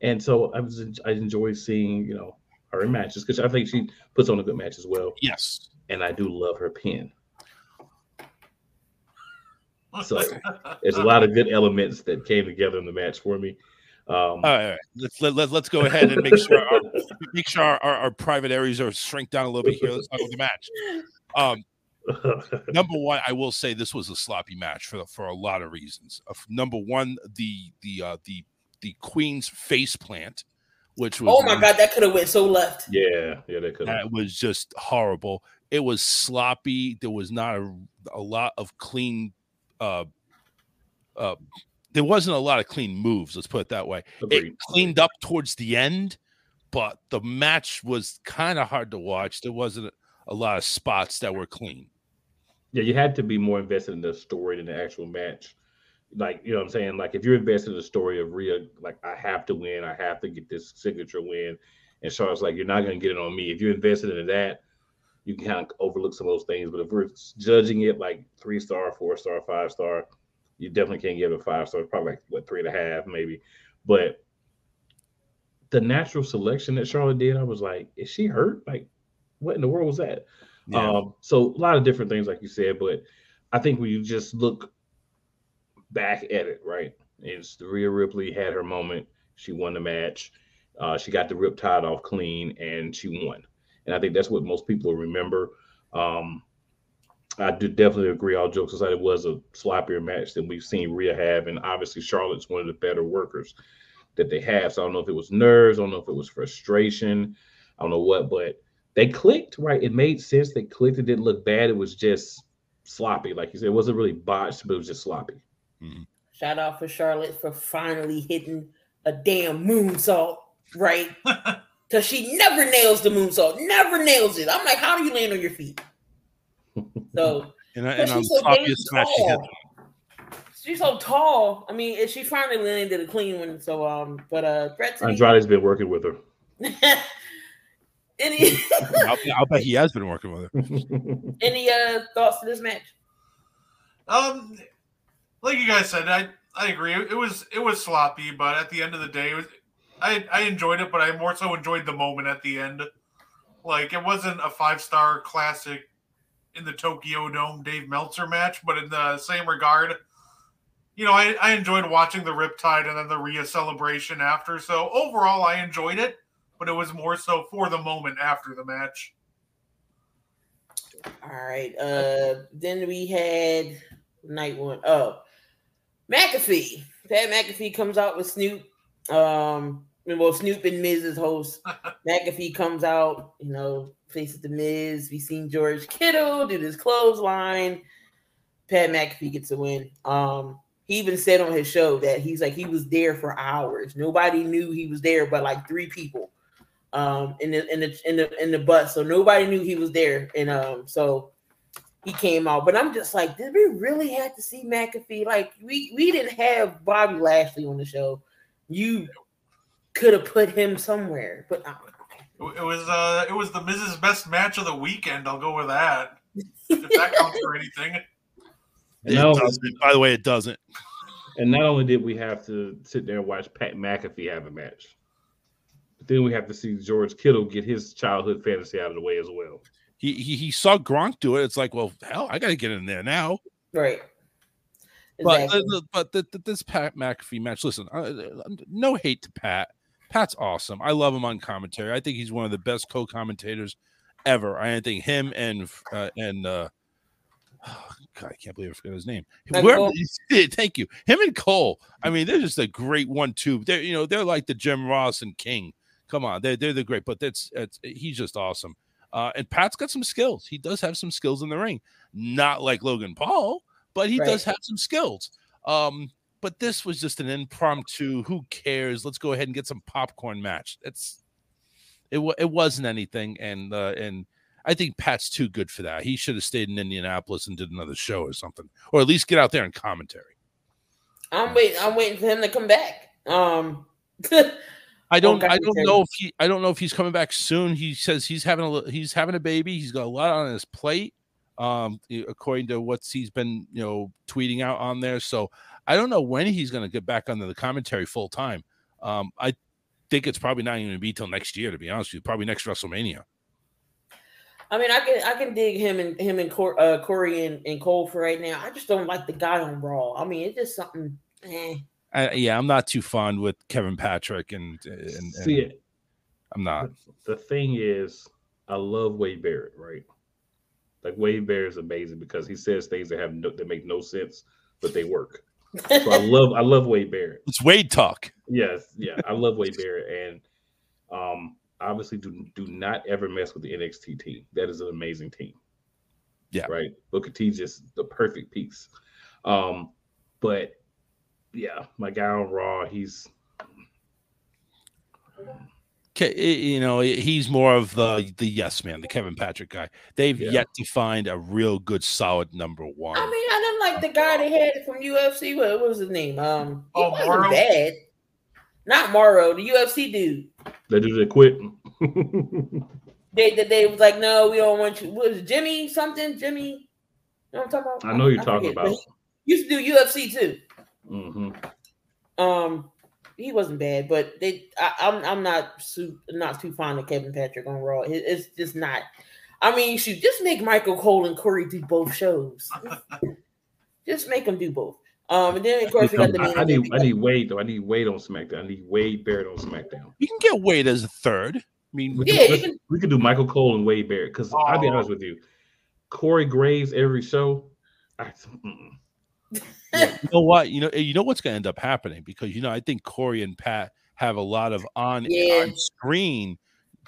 And so I was I enjoy seeing you know her in matches because I think she puts on a good match as well. Yes. And I do love her pin. So <laughs> there's a lot of good elements that came together in the match for me. Um, All right, all right. Let's let, let, let's go ahead and make sure our, <laughs> make sure our, our, our private areas are shrink down a little bit here. Let's talk about the match. Um, <laughs> number one, I will say this was a sloppy match for for a lot of reasons. Uh, number one, the the uh, the the Queen's face plant, which was Oh my god, that could have went so left. yeah, yeah, that could. that was just horrible. It was sloppy. There was not a, a lot of clean. Uh, uh, there wasn't a lot of clean moves. Let's put it that way. It cleaned up towards the end, but the match was kind of hard to watch. There wasn't a lot of spots that were clean. Yeah, you had to be more invested in the story than the actual match. Like, you know what I'm saying? Like, if you're invested in the story of Rhea, like, I have to win, I have to get this signature win. And Charlotte's like, you're not going to get it on me. If you're invested in that, you can kind of overlook some of those things. But if we're judging it like three star, four star, five star, you definitely can't give it a five star. Probably like, what, three and a half, maybe. But the natural selection that Charlotte did, I was like, is she hurt? Like, what in the world was that? Um, so a lot of different things, like you said, but I think when you just look back at it, right? It's the Rhea Ripley had her moment. She won the match. Uh, she got the rip tide off clean, and she won. And I think that's what most people remember. Um, I do definitely agree. All jokes aside, it was a sloppier match than we've seen Rhea have, and obviously Charlotte's one of the better workers that they have. So I don't know if it was nerves, I don't know if it was frustration, I don't know what, but they clicked right. It made sense. They clicked. It didn't look bad. It was just sloppy, like you said. It wasn't really botched, but it was just sloppy. Mm-hmm. Shout out for Charlotte for finally hitting a damn moonsault, right? <laughs> Because she never nails the moonsault, never nails it. I'm like, how do you land on your feet? So <laughs> and, I- and on she's the so damn sloppiest she had. tall. she's so tall. I mean, and she finally landed a clean one. So um, but uh, Brett, Andrade's been working with her. <laughs> any <laughs> I'll, I'll bet he has been working with her. any uh thoughts to this match? Um, like you guys said, I I agree. It was it was sloppy, but at the end of the day, it was, I I enjoyed it, but I more so enjoyed the moment at the end. Like it wasn't a five star classic in the Tokyo Dome Dave Meltzer match, but in the same regard, you know, I, I enjoyed watching the Riptide and then the Rhea celebration after. So overall, I enjoyed it, but it was more so for the moment after the match. All right. Uh, then we had night one. Oh, McAfee. Pat McAfee comes out with Snoop. Um, well, Snoop and Miz's host. <laughs> McAfee comes out, you know, faces the Miz. We seen George Kittle do this clothesline. Pat McAfee gets a win. Um, he even said on his show that he's like he was there for hours. Nobody knew he was there, but like three people um in the in the in the in the bus. So nobody knew he was there. And um so he came out. But I'm just like, did we really have to see McAfee? Like we we didn't have Bobby Lashley on the show. You could have put him somewhere. But uh, It was uh it was the Miz's Best match of the weekend. I'll go with that. If that counts for anything. <laughs> It No. doesn't. By the way, it doesn't. And not only did we have to sit there and watch Pat McAfee have a match, but then we have to see George Kittle get his childhood fantasy out of the way as well. He he, he saw Gronk do it. It's like, well, hell, I got to get in there now. right. But Exactly. the, the- but the, the, this Pat McAfee match. Listen, uh, no hate to Pat. Pat's awesome. I love him on commentary. I think he's one of the best co-commentators ever. I think him and uh, and uh, <sighs> God, I can't believe I forgot his name. Where- <laughs> thank you. Him and Cole. I mean, they're just a great one-two. They're you know they're like the Jim Ross and King. Come on, they're they're the great. But that's it's he's just awesome. Uh, and Pat's got some skills. He does have some skills in the ring. Not like Logan Paul, but he does have some skills. Um, but this was just an impromptu. Who cares? Let's go ahead and get some popcorn match. It's it. It wasn't anything, and uh, and I think Pat's too good for that. He should have stayed in Indianapolis and did another show or something, or at least get out there and commentary. I'm waiting. I'm waiting for him to come back. Um, <laughs> I don't. I don't know if he. I don't know if he's coming back soon. He says he's having a. He's having a baby. He's got a lot on his plate. Um, according to what he's been, you know, tweeting out on there. So I don't know when he's going to get back under the commentary full time. Um, I think it's probably not even going to be till next year. To be honest with you, probably next WrestleMania. I mean, I can I can dig him and him and Cor- uh, Corey and, and Cole for right now. I just don't like the guy on Raw. I mean, it's just something. Eh. I, yeah, I'm not too fond with Kevin Patrick, and and, and See it. I'm not. The thing is, I love Wade Barrett, right? Like Wade Barrett is amazing because he says things that have no, that make no sense, but they work. So I love I love Wade Barrett. It's Wade talk. Yes, yeah, I love Wade Barrett, and um, obviously do do not ever mess with the NXT team. That is an amazing team. Yeah. right. Booker T just the perfect piece. Um, but yeah, my guy on Raw, he's you know, he's more of the the yes man, the Kevin Patrick guy. They've Yeah. yet to find a real good, solid number one. I mean, I didn't like the guy they had from UFC. What, what was his name? Um, he Oh, wasn't Mauro? bad. Not Mauro, the UFC dude. they do <laughs> they quit. They, they they was like, no, we don't want you. What was it, Jimmy something? Jimmy? You know what I'm talking about? I know you're talking forget, about. Used to do UFC too. hmm Um, he wasn't bad, but they. I, I'm I'm not su- not too fond of Kevin Patrick on Raw. It, it's just not. I mean, you should just make Michael Cole and Corey do both shows. <laughs> just make them do both. Um, and then of course we got the main I, I need We I need Wade though. I need Wade on SmackDown. I need Wade Barrett on SmackDown. You can get Wade as a third. I mean, We Yeah, could, can- we could do Michael Cole and Wade Barrett because I'll be Oh. honest with you, Corey Graves every show. I, mm-mm. <laughs> you know what? You know, eh, you know what's going to end up happening because you know I think Corey and Pat have a lot of on Yeah. on screen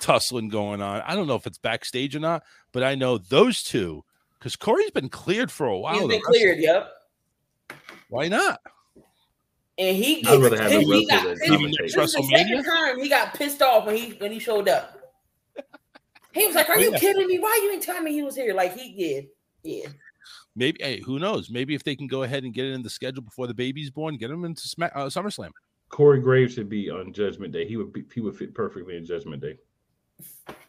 tussling going on. I don't know if it's backstage or not, but I know those two because Corey's been cleared for a while. He's to been cleared. Yep. Why not? And he I'd gets have pissed- he got than pissed- commentate. This is the WrestleMania? second time he got pissed off when he when he showed up. <laughs> He was like, "Are Oh, you yeah. kidding me? Why you didn't tell me he was here?" Like he did. Yeah. Maybe hey, who knows? Maybe if they can go ahead and get it in the schedule before the baby's born, get him into Smack, uh, SummerSlam. Corey Graves should be on Judgment Day. He would be, he would fit perfectly in Judgment Day.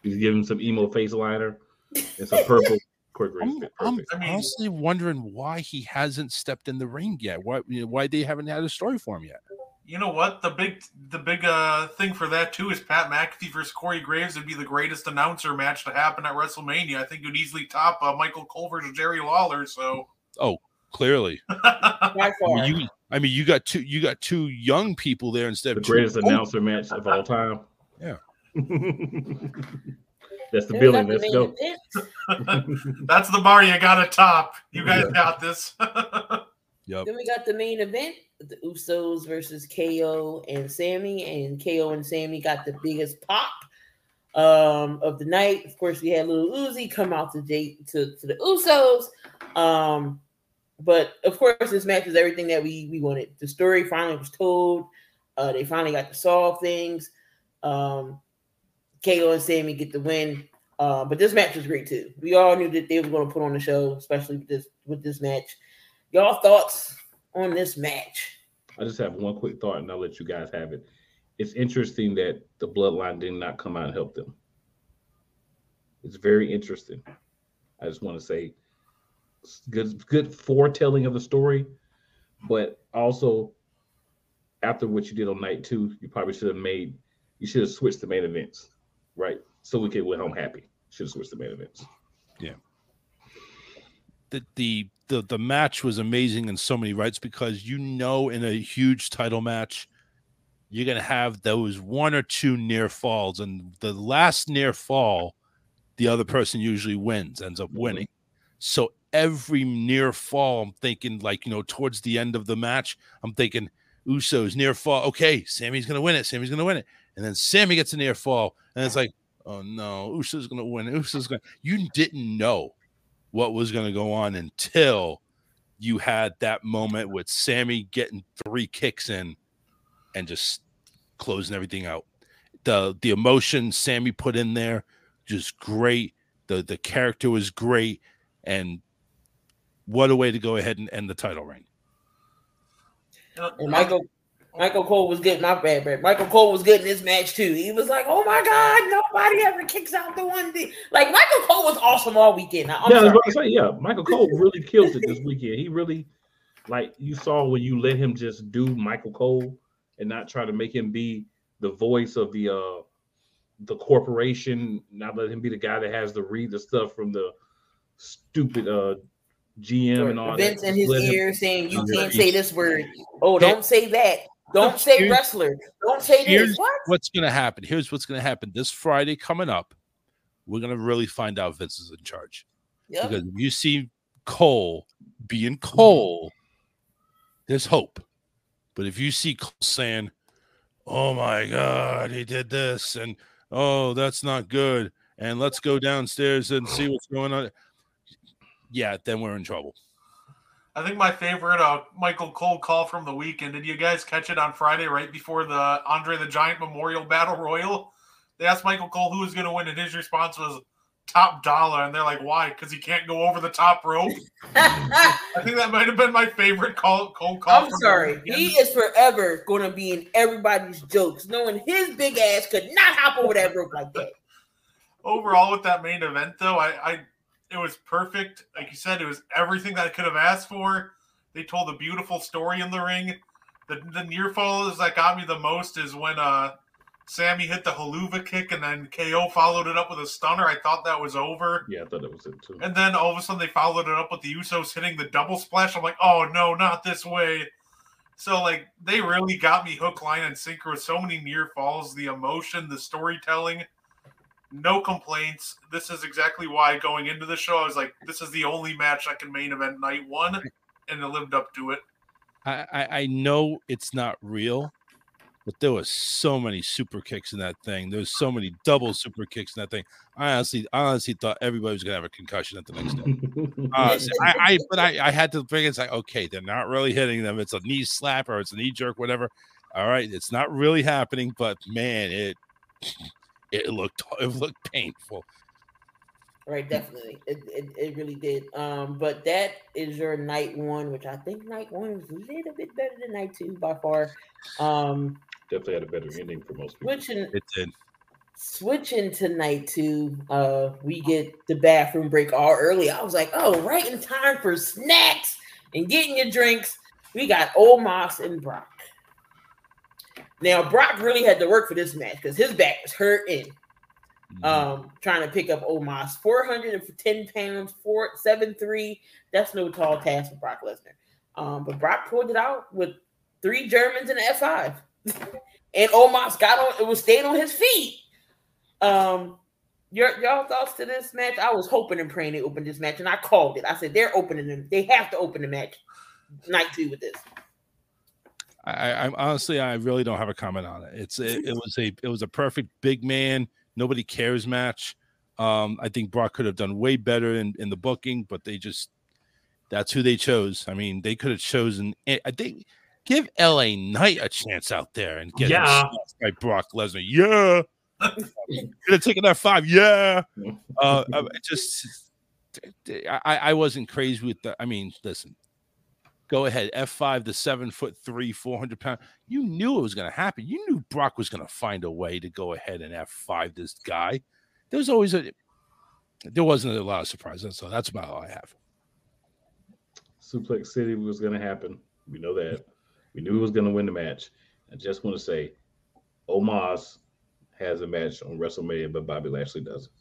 You give him some emo face liner and some purple. Corey Graves I'm, I'm perfect. I mean- honestly wondering why he hasn't stepped in the ring yet. Why you know, why they haven't had a story for him yet? You know what? The big the big uh thing for that too is Pat McAfee versus Corey Graves would be the greatest announcer match to happen at WrestleMania. I think it would easily top uh, Michael Cole versus Jerry Lawler. So oh, Clearly, <laughs> By I mean, you, I mean, you got two, you got two young people there instead the of two greatest old- announcer match of all time. Yeah. <laughs> That's the Then we billing. got the Let's go. <laughs> that's the bar you got to top. You guys got this. Yep. Then we got the main event: the Usos versus KO and Sami, and KO and Sami got the biggest pop um, of the night. Of course, we had little Uzi come out to J- to, to the Usos, um, but of course, this match was everything that we we wanted. The story finally was told. Uh, they finally got to solve things. Um, KO and Sami get the win. Uh, but this match was great too. We all knew that they were going to put on the show, especially with this with this match. Y'all thoughts on this match? I just have one quick thought, and I'll let you guys have it. it's interesting that the bloodline did not come out and help them. It's very interesting. I just want to say good good foretelling of the story, but also after what you did on night two, you probably should have made you should have switched the main events, right? So we could went home happy. Should have switched the main events. Yeah. The the the the match was amazing in so many rights because you know in a huge title match you're gonna have those one or two near falls, and the last near fall, the other person usually wins, ends up mm-hmm. winning. So every near fall, I'm thinking like you know towards the end of the match, I'm thinking Usos near fall. Okay, Sami's gonna win it. Sami's gonna win it, and then Sami gets a near fall, and it's like, oh no, Usos gonna win. Usos gonna. You didn't know what was gonna go on until you had that moment with Sami getting three kicks in and just closing everything out. The the emotion Sami put in there, just great. The the character was great, and what a way to go ahead and end the title reign. Uh, and Michael Michael Cole was getting my bad, bad. Michael Cole was getting this match too. He was like, "Oh my god, nobody ever kicks out the one thing." Like Michael Cole was awesome all weekend. I'm yeah, I say, yeah, Michael Cole really killed it this weekend. He really, like, you saw when you let him just do Michael Cole and not try to make him be the voice of the uh the corporation, not let him be the guy that has to read the stuff from the stupid uh GM and all Vince that. in his ear him, saying you can't say this word. Oh, don't say that. Don't say here's, wrestler. Don't say this. What? What's gonna happen? Here's what's gonna happen this Friday coming up. We're gonna really find out Vince is in charge. Yep. Because if you see Cole being mm-hmm. Cole, there's hope. But if you see Cole saying, "Oh my God, he did this," and "Oh, that's not good," and let's go downstairs and see what's going on, yeah, then we're in trouble. I think my favorite uh, Michael Cole call from the weekend. Did you guys catch it on Friday, right before the Andre the Giant Memorial Battle Royal? They asked Michael Cole who was going to win, and his response was top dollar. And they're like, why? Because he can't go over the top rope. <laughs> I think that might have been my favorite call. Cole call. I'm sorry. He is forever going to be in everybody's jokes, knowing his big ass could not hop over that rope like that. <laughs> Overall, with that main event, though, I, I it was perfect. Like you said, it was everything that I could have asked for. They told a beautiful story in the ring. The the near falls that got me the most is when uh Sami hit the Helluva Kick and then KO followed it up with a stunner. I thought that was over. Yeah, I thought it was it too. And then all of a sudden they followed it up with the Usos hitting the double splash. I'm like, oh no, not this way. So like they really got me hook, line, and sinker with so many near falls, the emotion, the storytelling. No complaints. This is exactly why going into the show, I was like, this is the only match I can main event night one, and it lived up to it. I, I, I know it's not real, but there was so many super kicks in that thing. There was so many double super kicks in that thing. I honestly, honestly thought everybody was gonna have a concussion at the next day. <laughs> uh, I, I, but I, I had to figure it's like, okay, they're not really hitting them. It's a knee slap or it's a knee jerk, whatever. All right, it's not really happening, but man, it it looked <laughs> it looked painful. Right, definitely. It, it, it really did. Um, but that is your night one, which I think night one was a little bit better than night two by far. Um, definitely had a better ending for most people. Switching, it did. Switching to night two, uh, we get the bathroom break all early. I was like, oh, right in time for snacks and getting your drinks. We got Old Moss and Brock. Now Brock really had to work for this match because his back was hurting. Mm-hmm. Um, trying to pick up Omos, 410 pounds, four seven three. That's no tall task for Brock Lesnar. Um, but Brock pulled it out with three Germans and an F5. <laughs> and Omos got on, it was stayed on his feet. Um, your y'all thoughts to this match? I was hoping and praying they opened this match, and I called it. I said they're opening them. They have to open the match night two with this. I, I honestly, I really don't have a comment on it. It's it, it was a it was a perfect big man, nobody cares match. Um, I think Brock could have done way better in, in the booking, but they just that's who they chose. I mean, they could have chosen. Eh, I think give LA Knight a chance out there and get yeah. by Brock Lesnar. Yeah, could have taken that five. Yeah, uh, I just I, I wasn't crazy with the. I mean, listen, go ahead, F5, the seven foot three, 400 pound. You knew it was going to happen. You knew Brock was going to find a way to go ahead and F5 this guy. There was always a, there wasn't a lot of surprises. So that's about all I have. Suplex City was going to happen. We know that. We knew he was going to win the match. I just want to say, Omos has a match on WrestleMania, but Bobby Lashley doesn't.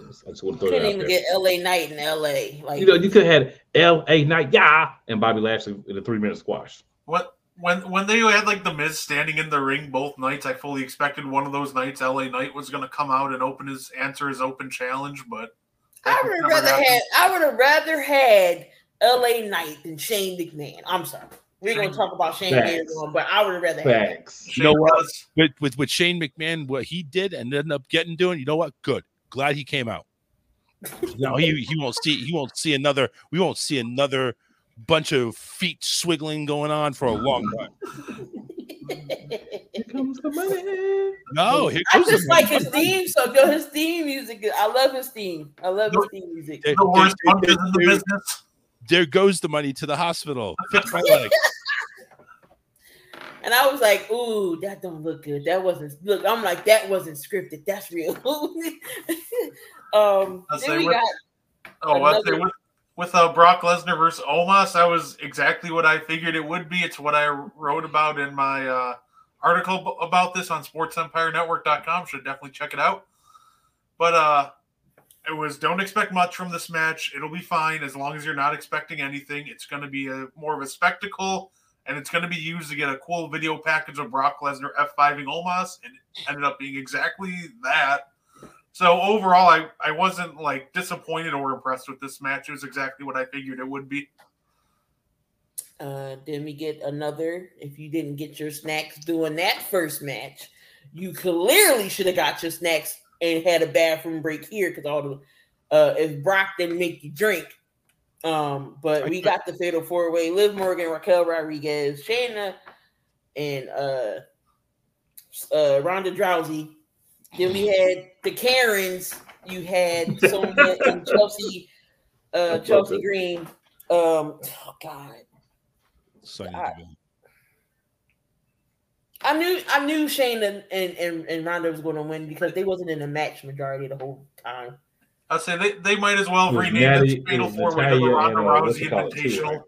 I just want to throw Couldn't even there. get LA Knight in LA. Like you know, you could have had LA Knight, yeah, and Bobby Lashley in a three minute squash. What when when they had like the Miz standing in the ring both nights, I fully expected one of those nights LA Knight was going to come out and open his answer his open challenge, but I would have rather had I would have rather had LA Knight than Shane McMahon. I'm sorry. We're going to talk about Shane McMahon, but I would rather Facts. have. You know what? With, with with Shane McMahon, what he did and ended up getting doing, you know what? Good. Glad he came out. <laughs> no, he he won't see he won't see another. We won't see another bunch of feet swiggling going on for a long time. here comes the money. No, here I just like his theme. So yo, his theme music. I love his theme. I love his theme music. The worst punches in the business there goes the money to the hospital. Fix my <laughs> leg. And I was like, "Ooh, that don't look good. That wasn't look." I'm like, "That wasn't scripted. That's real." <laughs> um, then we with, got. Oh, another... with, with uh, Brock Lesnar versus Omos, that was exactly what I figured it would be. It's what I wrote about in my uh, article about this on SportsEmpireNetwork.com. Should definitely check it out. But uh, it was don't expect much from this match. It'll be fine as long as you're not expecting anything. It's going to be a more of a spectacle, and it's going to be used to get a cool video package of Brock Lesnar F5ing Omos, and it ended up being exactly that. So overall, I, I wasn't like disappointed or impressed with this match. It was exactly what I figured it would be. Uh, then we get another. If you didn't get your snacks doing that first match, you clearly should have got your snacks and had a bathroom break here because all the uh if Brock didn't make you drink. Um, but we got the fatal four way: Liv Morgan, Raquel Rodriguez, Shayna, and uh uh Ronda Drowsy. Then we had the Karens. You had Sonya and <laughs> Chelsea, uh Chelsea Green. Um, oh God. God. I knew I knew Shane and and, and, and Ronda was going to win because they wasn't in the match majority the whole time. I'd say they, they might as well rename Natty, this Fatal Four with the Ronda uh, Rousey Invitational.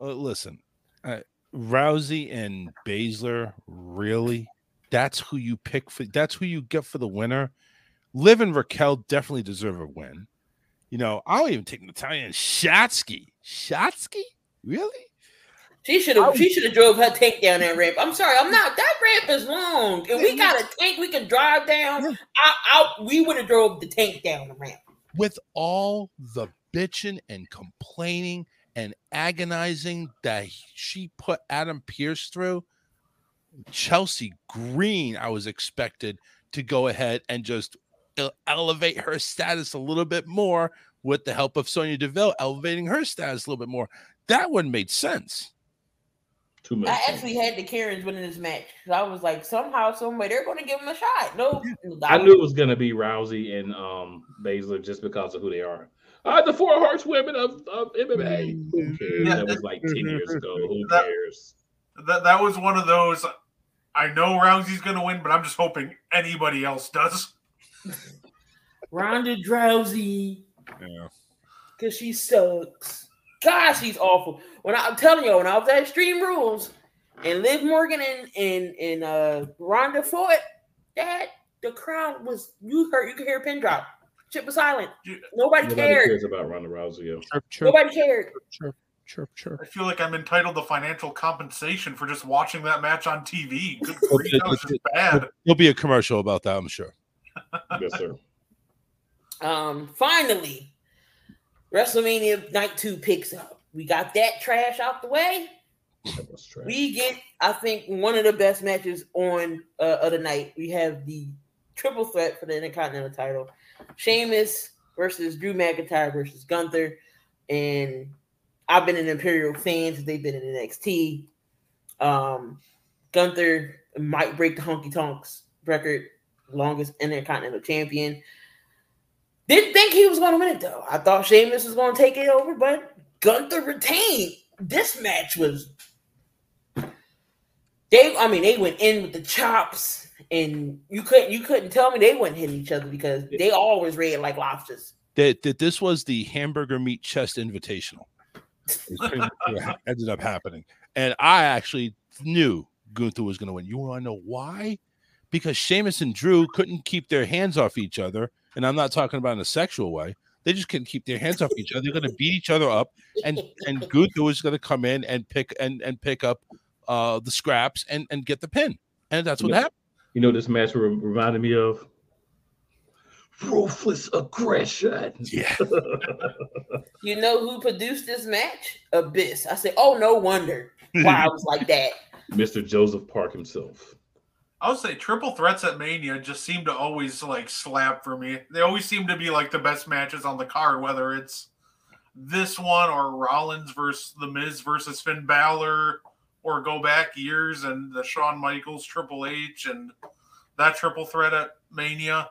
Uh, listen, uh, Rousey and Baszler, really? That's who you pick for. That's who you get for the winner. Liv and Raquel definitely deserve a win. You know, I don't even take Natalya and Shotzi. Shotzi, really? She should have. She should have drove her tank down that ramp. I'm sorry. I'm not. That ramp is long. If we got a tank, we can drive down. I, I, we would have drove the tank down the ramp. With all the bitching and complaining and agonizing that she put Adam Pearce through, Chelsea Green, I was expected to go ahead and just elevate her status a little bit more with the help of Sonya Deville, elevating her status a little bit more. That one made sense. Too much. I actually had the Karens winning this match. I was like, somehow, someway, they're going to give him a shot. No, I knew it was going to be Rousey and um Baszler just because of who they are. Uh, the Four Horsewomen of, of MMA. Who cares? Yeah, that was like 10 years ago. Who that, cares? That, that was one of those. I know Rousey's going to win, but I'm just hoping anybody else does. Ronda Drowsy. Yeah. Because she sucks. Gosh, he's awful. When I, am telling you, when I was at Extreme Rules and Liv Morgan and and, and uh Ronda fought, that the crowd was you heard you could hear a pin drop. Shit was silent. Nobody, Nobody cared. cares about Ronda Rousey. Chirp, chirp, Nobody cared. Chirp, chirp, chirp. I feel like I'm entitled to financial compensation for just watching that match on TV. Good grief, that was just bad. There'll be a commercial about that, I'm sure. yes, sir. <laughs> Um, finally, WrestleMania Night Two picks up. We got that trash out the way. We get, I think, one of the best matches on uh, of the night. We have the triple threat for the Intercontinental title: Sheamus versus Drew McIntyre versus Gunther. And I've been an Imperium fan since they've been in NXT. Um, Gunther might break the Honky Tonks record, longest Intercontinental champion. Didn't think he was going to win it though. I thought Sheamus was going to take it over, but Gunther retained. This match was they. I mean, they went in with the chops, and you couldn't you couldn't tell me they wouldn't hit each other because they always ran like lobsters. That that this was the hamburger meat chest invitational. <laughs> ended up happening, and I actually knew Gunther was going to win. You want to know why? Because Sheamus and Drew couldn't keep their hands off each other, and I'm not talking about in a sexual way. They just couldn't keep their hands off each other. They're going to beat each other up, and and <laughs> Gunther is going to come in and pick and and pick up uh the scraps and and get the pin, and that's what Yeah. happened. You know, this match re- reminded me of ruthless aggression. Yeah, <laughs> You know who produced this match? Abyss. I said, oh, no wonder why I was like that. <laughs> Mr. Joseph Park himself. I would say triple threats at Mania just seem to always like slap for me. They always seem to be like the best matches on the card, whether it's this one or Rollins versus The Miz versus Finn Balor, or go back years and the Shawn Michaels, Triple H, and that triple threat at Mania.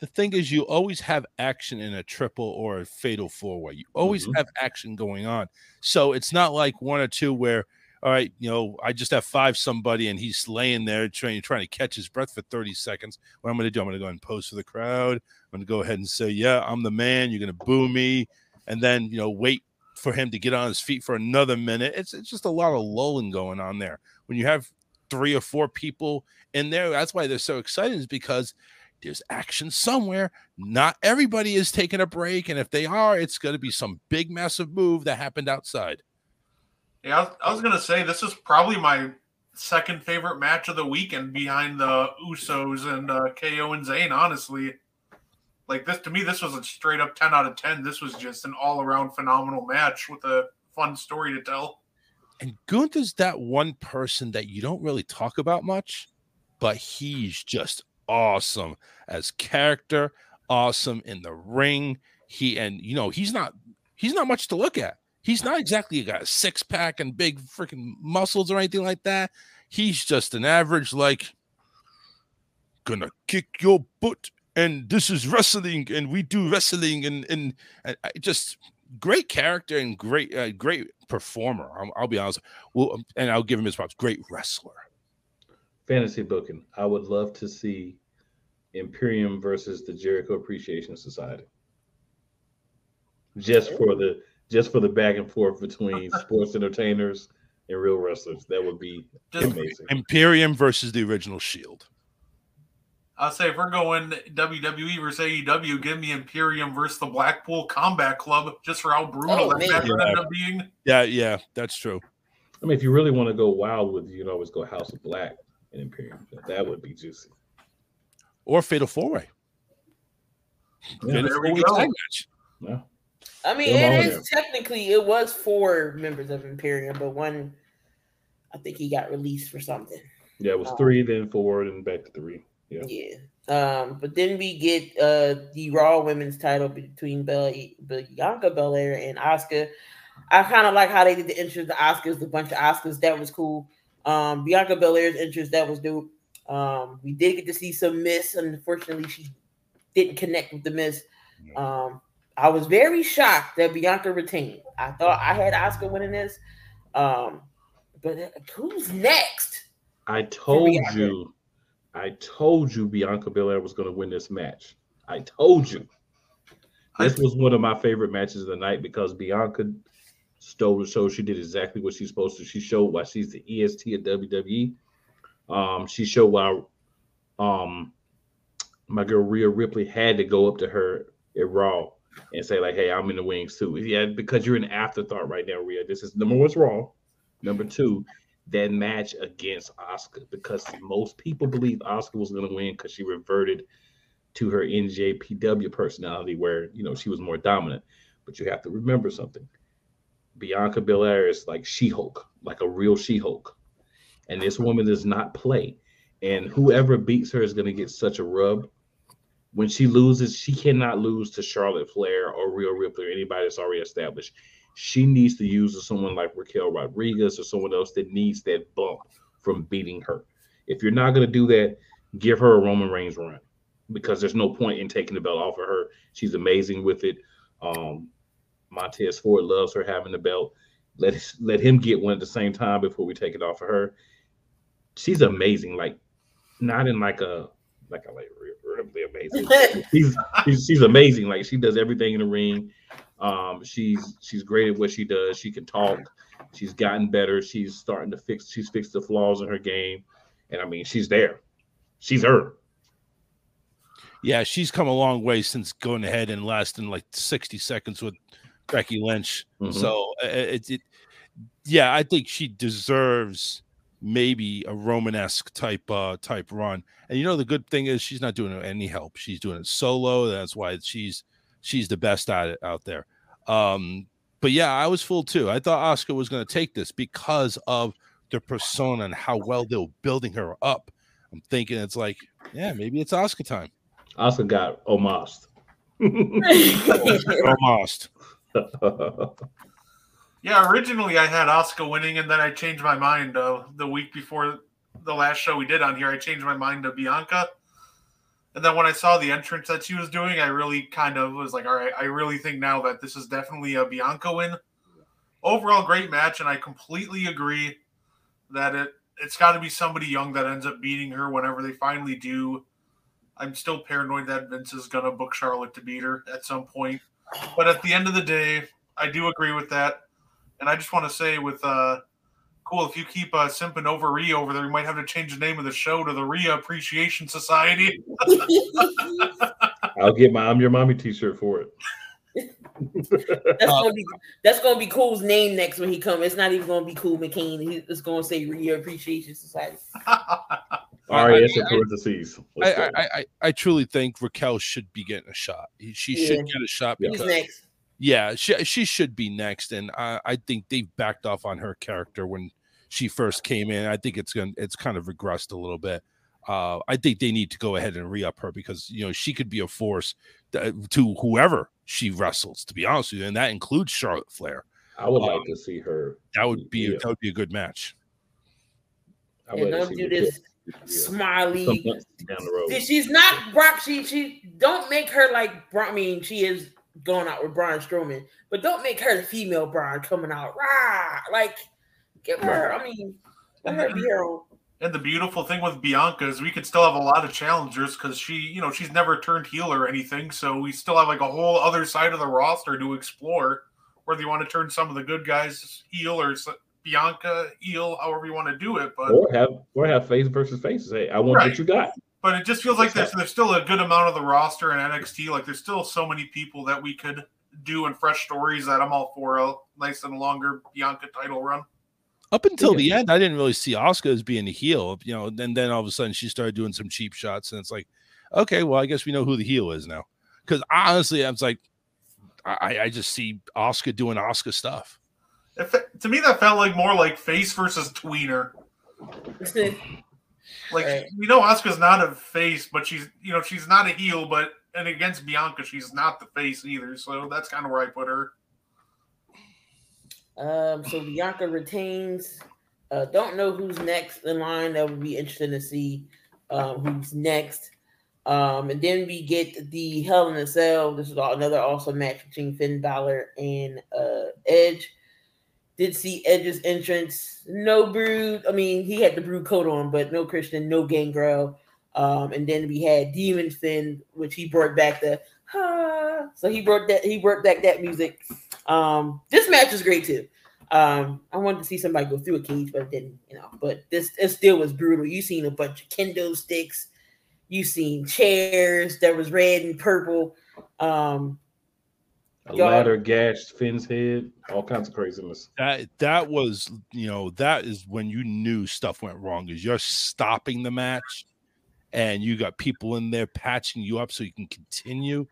the thing is, you always have action in a triple or a fatal four way. You always Mhm. have action going on. So it's not like one or two where, all right, you know, I just have five somebody and he's laying there trying trying to catch his breath for 30 seconds. What I'm going to do, I'm going to go and pose for the crowd. I'm going to go ahead and say, yeah, I'm the man. You're going to boo me. And then, you know, wait for him to get on his feet for another minute. It's, it's just a lot of lulling going on there. When you have three or four people in there, that's why they're so excited, is because there's action somewhere. Not everybody is taking a break, and if they are, it's going to be some big, massive move that happened outside. Yeah, I was, gonna say this is probably my second favorite match of the weekend behind the Usos and uh, KO and Zayn. Honestly, like this to me, this was a straight up ten out of ten. This was just an all around phenomenal match with a fun story to tell. And Gunther's that one person that you don't really talk about much, but he's just awesome as character, awesome in the ring. He and you know he's not he's not much to look at. He's not exactly got a six pack and big freaking muscles or anything like that. He's just an average like gonna kick your butt and this is wrestling and we do wrestling and and, and I just great character and great uh, great performer. I'll, I'll be honest. Well, um, and I'll give him his props. Great wrestler. Fantasy booking. I would love to see Imperium versus the Jericho Appreciation Society. Just for the just for the back and forth between <laughs> sports entertainers and real wrestlers. That would be Just amazing. Imperium versus the original Shield. I'll say if we're going WWE versus AEW, give me Imperium versus the Blackpool Combat Club just for how brutal Oh, that man. match would Yeah. end up being. Yeah, yeah, that's true. I mean, if you really want to go wild with, you can always go House of Black and Imperium. That would be juicy. Or Fatal Four Way. Yeah, there we go. Yeah. I mean, it is technically it was four members of Imperium, but one, I think he got released for something. Yeah, it was Oh. three, then four, then back to three. Yeah. Yeah. Um, but then we get uh the Raw Women's title between Bianca Belair and Asuka. I kind of like how they did the entrance. The Oscars, the bunch of Oscars, that was cool. Um, Bianca Belair's entrance, that was dope. Um, we did get to see some Miss. Unfortunately, she didn't connect with the Miss. Um, I was very shocked that Bianca retained. I thought I had Oscar winning this. Um, but who's next? I told Bianca. you, I told you Bianca Belair was going to win this match. I told you. This was one of my favorite matches of the night because Bianca stole the show. She did exactly what she's supposed to. She showed why she's the EST at WWE. Um, she showed why um my girl Rhea Ripley had to go up to her at Raw and say, like, hey, I'm in the wings too. Yeah, because you're an afterthought right now, Rhea. This is number one's wrong. Number two, that match against Oscar because most people believe Oscar was going to win because she reverted to her NJPW personality, where you know she was more dominant. But you have to remember something: Bianca Belair is like She-Hulk, like a real She-Hulk, and this woman does not play. And whoever beats her is going to get such a rub. When she loses, she cannot lose to Charlotte Flair or Rhea Ripley or anybody that's already established. She needs to use someone like Raquel Rodriguez or someone else that needs that bump from beating her. If you're not going to do that, give her a Roman Reigns run because there's no point in taking the belt off of her. She's amazing with it. Um, Montez Ford loves her having the belt. Let let him get one at the same time before we take it off of her. She's amazing. Like not in like a like a like really amazing. <laughs> she's, she's she's amazing. Like she does everything in the ring. Um, she's she's great at what she does. She can talk. She's gotten better. She's starting to fix. She's fixed the flaws in her game, and I mean, she's there. She's her. Yeah, she's come a long way since going ahead and lasting like sixty seconds with Becky Lynch. Mm-hmm. So uh, it, it, yeah, I think she deserves maybe a Romanesque type uh type run. And you know the good thing is she's not doing any help. She's doing it solo. That's why she's she's the best at it out there. Um, but yeah, I was fooled too. I thought Oscar was going to take this because of the persona and how well they were building her up. I'm thinking it's like, yeah, maybe it's Oscar time. Oscar got almost. <laughs> <laughs> almost. <laughs> yeah, originally I had Oscar winning, and then I changed my mind uh, the week before the last show we did on here. I changed my mind to Bianca. And then when I saw the entrance that she was doing, I really kind of was like, all right, I really think now that this is definitely a Bianca win. Overall, great match, and I completely agree that it it's got to be somebody young that ends up beating her whenever they finally do. I'm still paranoid that Vince is gonna book Charlotte to beat her at some point, but at the end of the day, I do agree with that. And I just want to say, with uh, cool. If you keep uh, simping over Rhea over there, we might have to change the name of the show to the Rhea Appreciation Society. <laughs> I'll get my "I'm Your Mommy" T-shirt for it. that's gonna be that's gonna be Cool's name next when he comes. It's not even gonna be Cool McCain. It's gonna say Rhea Appreciation Society. <laughs> RAS in parentheses. I, I, I, I, truly think Raquel should be getting a shot. She yeah. should get a shot because next. Yeah, she she should be next, and I, I think they've backed off on her character when she first came in. I think it's going it's kind of regressed a little bit. Uh, I think they need to go ahead and re-up her because you know she could be a force to whoever she wrestles. To be honest with you, and that includes Charlotte Flair. I would um, like to see her. That would be yeah. that would be a good match. I yeah, don't do this smiley down the road. She's not Brock. She she don't make her like Brock. I mean, she is going out with Braun Strowman, but don't make her the female Braun coming out. Rah! Like, give her. I mean, let her be her own. And the beautiful thing with Bianca is we could still have a lot of challengers because she, you know, she's never turned heel or anything. So we still have like a whole other side of the roster to explore. Whether you want to turn some of the good guys heel or Bianca heel, however you want to do it, but or have or have face versus faces. Hey, I want right. what you got. But it just feels like there's there's still a good amount of the roster in NXT. Like there's still so many people that we could do and fresh stories that I'm all for a nice and longer Bianca title run. Up until yeah. the end, I didn't really see Asuka as being a heel, you know. And then all of a sudden, she started doing some cheap shots, and it's like, okay, well, I guess we know who the heel is now. Because honestly, I was like, I, I just see Oscar doing Oscar stuff. It, to me, that felt like more like face versus tweener. Like right. we know Asuka's not a face, but she's you know she's not a heel, but and against Bianca, she's not the face either. So that's kind of where I put her. Um, so Bianca retains. Uh, don't know who's next in line. That would be interesting to see um, who's next. Um, and then we get the Hell in a Cell. This is another awesome match between Finn Balor and uh, Edge. Did see Edge's entrance. No brood. I mean, he had the brood coat on, but no Christian, no Gangrel. Um, and then we had Demon Finn, which he brought back the. So he brought that he brought back that music. Um, this match was great too. Um, I wanted to see somebody go through a cage, but didn't, you know. But this it still was brutal. You seen a bunch of kendo sticks, you seen chairs that was red and purple. Um, a ladder gashed Finn's head, all kinds of craziness. That that was, you know, that is when you knew stuff went wrong. Is you're stopping the match, and you got people in there patching you up so you can continue.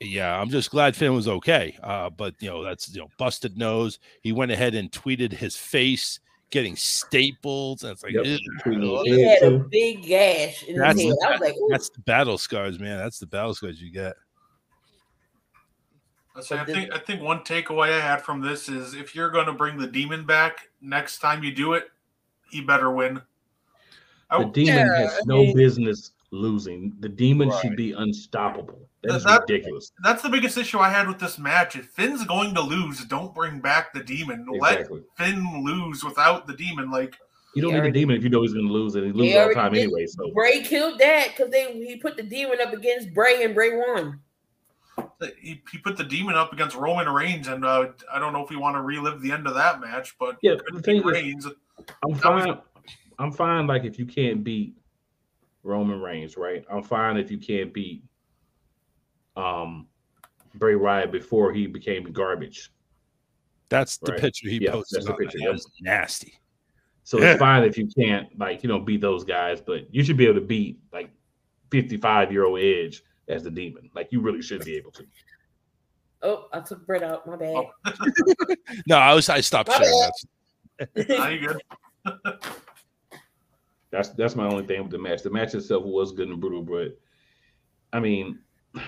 Yeah, I'm just glad Finn was okay. Uh, but you know, that's you know, busted nose. He went ahead and tweeted his face getting staples. And it's like yep. he had a big gash in that's, his head. I was like, Ooh. that's the battle scars, man. That's the battle scars you get. I think I think one takeaway I had from this is if you're going to bring the demon back next time you do it, he better win. The demon yeah, has no business losing. The demon right. should be unstoppable. That is That- ridiculous. That's the biggest issue I had with this match. If Finn's going to lose, don't bring back the demon. Exactly. Let Finn lose without the demon. Like You don't He need a already- demon if you know he's going to lose, and he He loses all the time did. anyway. So Bray killed that because they he put the demon up against Bray and Bray won. He, he put the demon up against Roman Reigns, and uh, I don't know if we want to relive the end of that match, but yeah, could the be thing is, Reigns. I'm That was- fine. I'm fine. Like if you can't beat Roman Reigns, right? I'm fine if you can't beat um Bray Wyatt before he became garbage. That's the Right. picture he Yeah, posted. that's the picture, That was nasty. So it's fine if you can't like you know beat those guys, but you should be able to beat like 55 year old Edge as the demon. Like you really should be able to. Oh, I took Brett out. My bad. Oh. <laughs> No, I was I stopped My sharing bad. that. You good? <laughs> That's that's my only thing with the match. The match itself was good and brutal, but I mean, <sighs>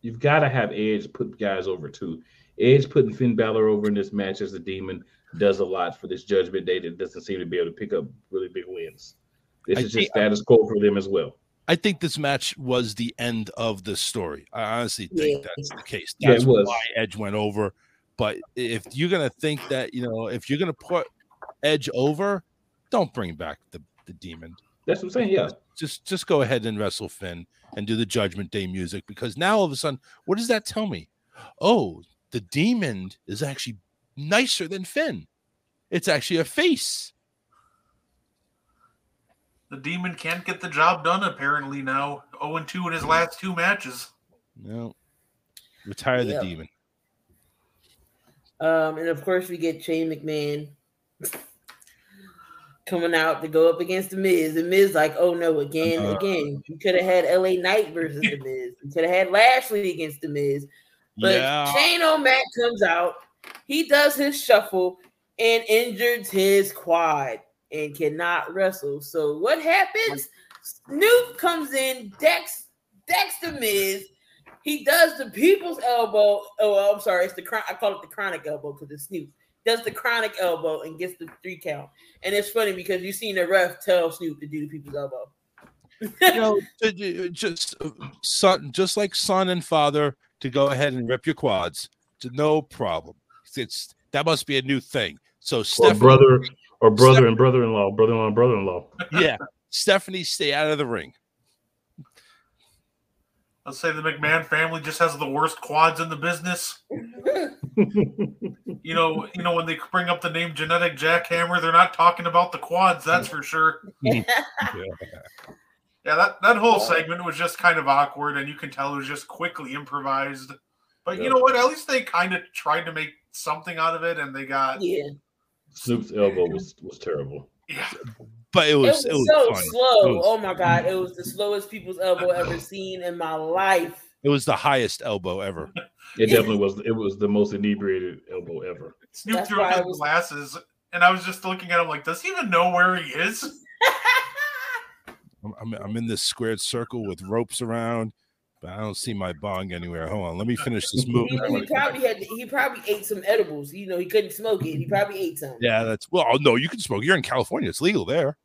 you've got to have Edge put guys over too. Edge putting Finn Balor over in this match as the demon does a lot for this Judgment Day that doesn't seem to be able to pick up really big wins. This I is just status quo for them as well. I think this match was the end of the story. I honestly think Yeah. that's the case. That's was. why Edge went over. But if you're gonna think that, you know, if you're gonna put Edge over, don't bring back the, the demon. That's what I'm saying. Yeah, Just just go ahead and wrestle Finn and do the Judgment Day music because now all of a sudden, what does that tell me? Oh, the demon is actually nicer than Finn. It's actually a face. The demon can't get the job done apparently now. 0 and 2 in his last two matches. No. Retire the Yep. demon. Um, and of course we get Shane McMahon coming out to go up against the Miz. And Miz like, oh no, again, Uh-huh. again. You could have had LA Knight versus the Miz. You could have had Lashley against the Miz. But yeah. Shane O'Mac comes out, he does his shuffle and injures his quad and cannot wrestle. So what happens? Snoop comes in, Dex, decks the Miz. He does the people's elbow. Oh, I'm sorry, it's the chron- I call it the chronic elbow because it's Snoop. Does the chronic elbow and gets the three count. And it's funny because you've seen the ref tell Snoop to do the people's elbow. you <laughs> know, ju- ju- just uh, son, just like son and father to go ahead and rip your quads. To no problem. It's that must be a new thing. So or Stephanie, brother, or brother and brother-in-law, brother-in-law, and brother-in-law. yeah, Stephanie, stay out of the ring. Let's say the McMahon family just has the worst quads in the business. <laughs> You know, you know when they bring up the name genetic jackhammer, they're not talking about the quads, that's for sure. Yeah, that, that whole Yeah. segment was just kind of awkward, and you can tell it was just quickly improvised. But Yeah. you know what? At least they kind of tried to make something out of it, and they got yeah. Snoop's elbow was was terrible. yeah. But it It was was, it was so funny. slow. It was- oh my god, it was the slowest people's elbow ever <laughs> seen in my life. It was the highest elbow ever. It definitely was. It was the most inebriated elbow ever. Snoop That's threw why up his was- glasses, and I was just looking at him like, does he even know where he is? <laughs> I'm, I'm, I'm in this squared circle with ropes around, but I don't see my bong anywhere. Hold on, let me <laughs> finish this move. he, he probably had. He probably ate some edibles. You know, he couldn't smoke it. He <laughs> probably ate some. Yeah, that's well. oh, No, you can smoke. You're in California. It's legal there.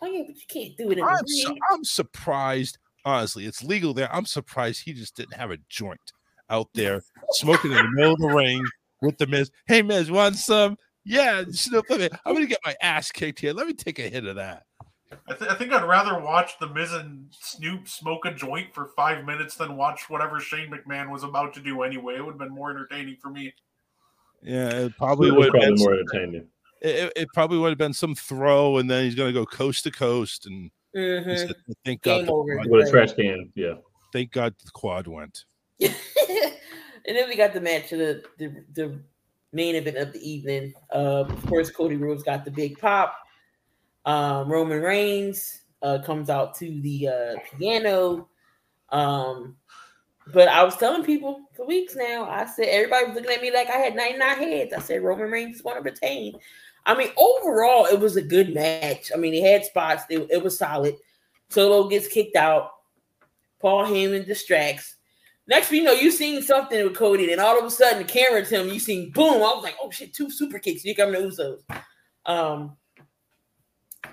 Oh yeah, but you can't do it in I'm, su- I'm surprised. Honestly, it's legal there. I'm surprised he just didn't have a joint out there <laughs> smoking in the middle of the ring with the Miz. Hey, Miz, want some? Yeah, Snoop, let me- I'm gonna get my ass kicked here. Let me take a hit of that. I, th- I think I'd rather watch the Miz and Snoop smoke a joint for five minutes than watch whatever Shane McMahon was about to do anyway. It would have been more entertaining for me. Yeah, it probably It would have probably been. more entertaining. It, it- it probably would have been some throw, and then he's gonna go coast to coast, and he Mhm. said, thank God, Game the quad, With a trash can, yeah. thank God the quad went. <laughs> and then we got the match of the, the the main event of the evening. Uh, of course, Cody Rhodes got the big pop. Um, Roman Reigns uh, comes out to the uh, piano. Um, but I was telling people for weeks now. I said everybody was looking at me like I had 99 heads. I said Roman Reigns is going to retain. I mean, overall, it was a good match. I mean, he had spots. It, it was solid. Solo gets kicked out. Paul Heyman distracts. Next, you know, you seen something with Cody, and all of a sudden, the camera's him. You seen boom. I was like, oh shit, two super kicks. You come to Usos. Um,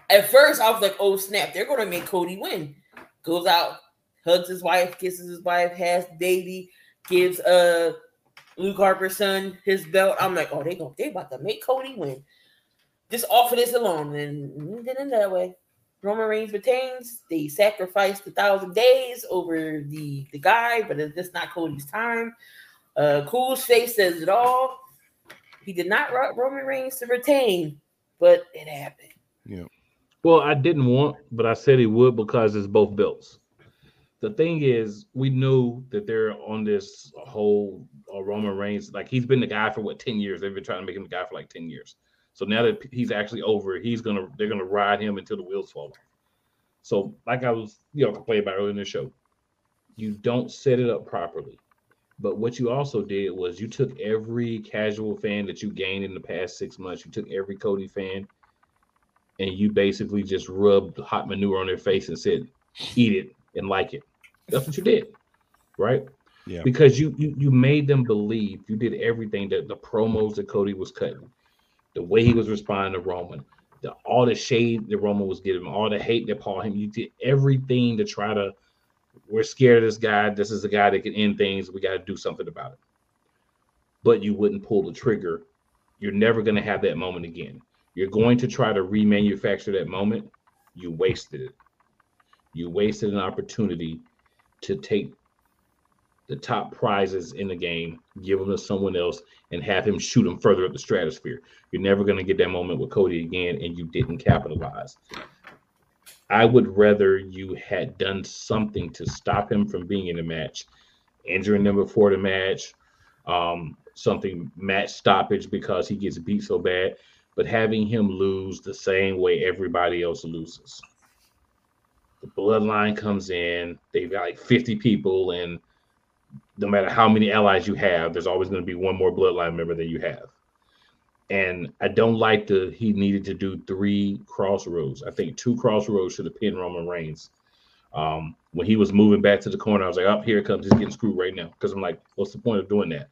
at first, I was like, oh snap, they're gonna make Cody win. Goes out, hugs his wife, kisses his wife, has baby, gives uh Luke Harper's son his belt. I'm like, oh, they go, they about to make Cody win. Just offer this alone, and then in that way. Roman Reigns retains. They sacrificed a thousand days over the the guy, but it's just not Cody's time. Uh, Cool's face says it all. He did not want Roman Reigns to retain, but it happened. Yeah. Well, I didn't want, but I said he would because it's both belts. The thing is, we knew that they're on this whole uh, Roman Reigns. Like he's been the guy for what ten years. They've been trying to make him the guy for like ten years. So now that he's actually over, he's gonna they're gonna ride him until the wheels fall off. So, like I was, you know, complaining about earlier in the show, you don't set it up properly. But what you also did was you took every casual fan that you gained in the past six months, you took every Cody fan, and you basically just rubbed hot manure on their face and said, eat it and like it. That's what you did. Right? Yeah. Because you you you made them believe you did everything that the promos that Cody was cutting, the way he was responding to Roman, the all the shade that Roman was giving, all the hate that Paul Heyman, you did everything to try to we're scared of this guy. This is the guy that can end things. We got to do something about it. But you wouldn't pull the trigger. You're never going to have that moment again. You're going to try to remanufacture that moment. You wasted it. You wasted an opportunity to take the top prizes in the game, give them to someone else, and have him shoot them further up the stratosphere. You're never going to get that moment with Cody again, and you didn't capitalize. I would rather you had done something to stop him from being in the match, injuring him before the match, um, something match stoppage because he gets beat so bad, but having him lose the same way everybody else loses. The bloodline comes in, they've got like 50 people, and no matter how many allies you have, there's always going to be one more bloodline member than you have. And I don't like the he needed to do three Cross Rhodes. I think two Cross Rhodes should have pinned Roman Reigns. Um, when he was moving back to the corner, I was like, up oh, here comes, he's getting screwed right now. Because I'm like, what's the point of doing that?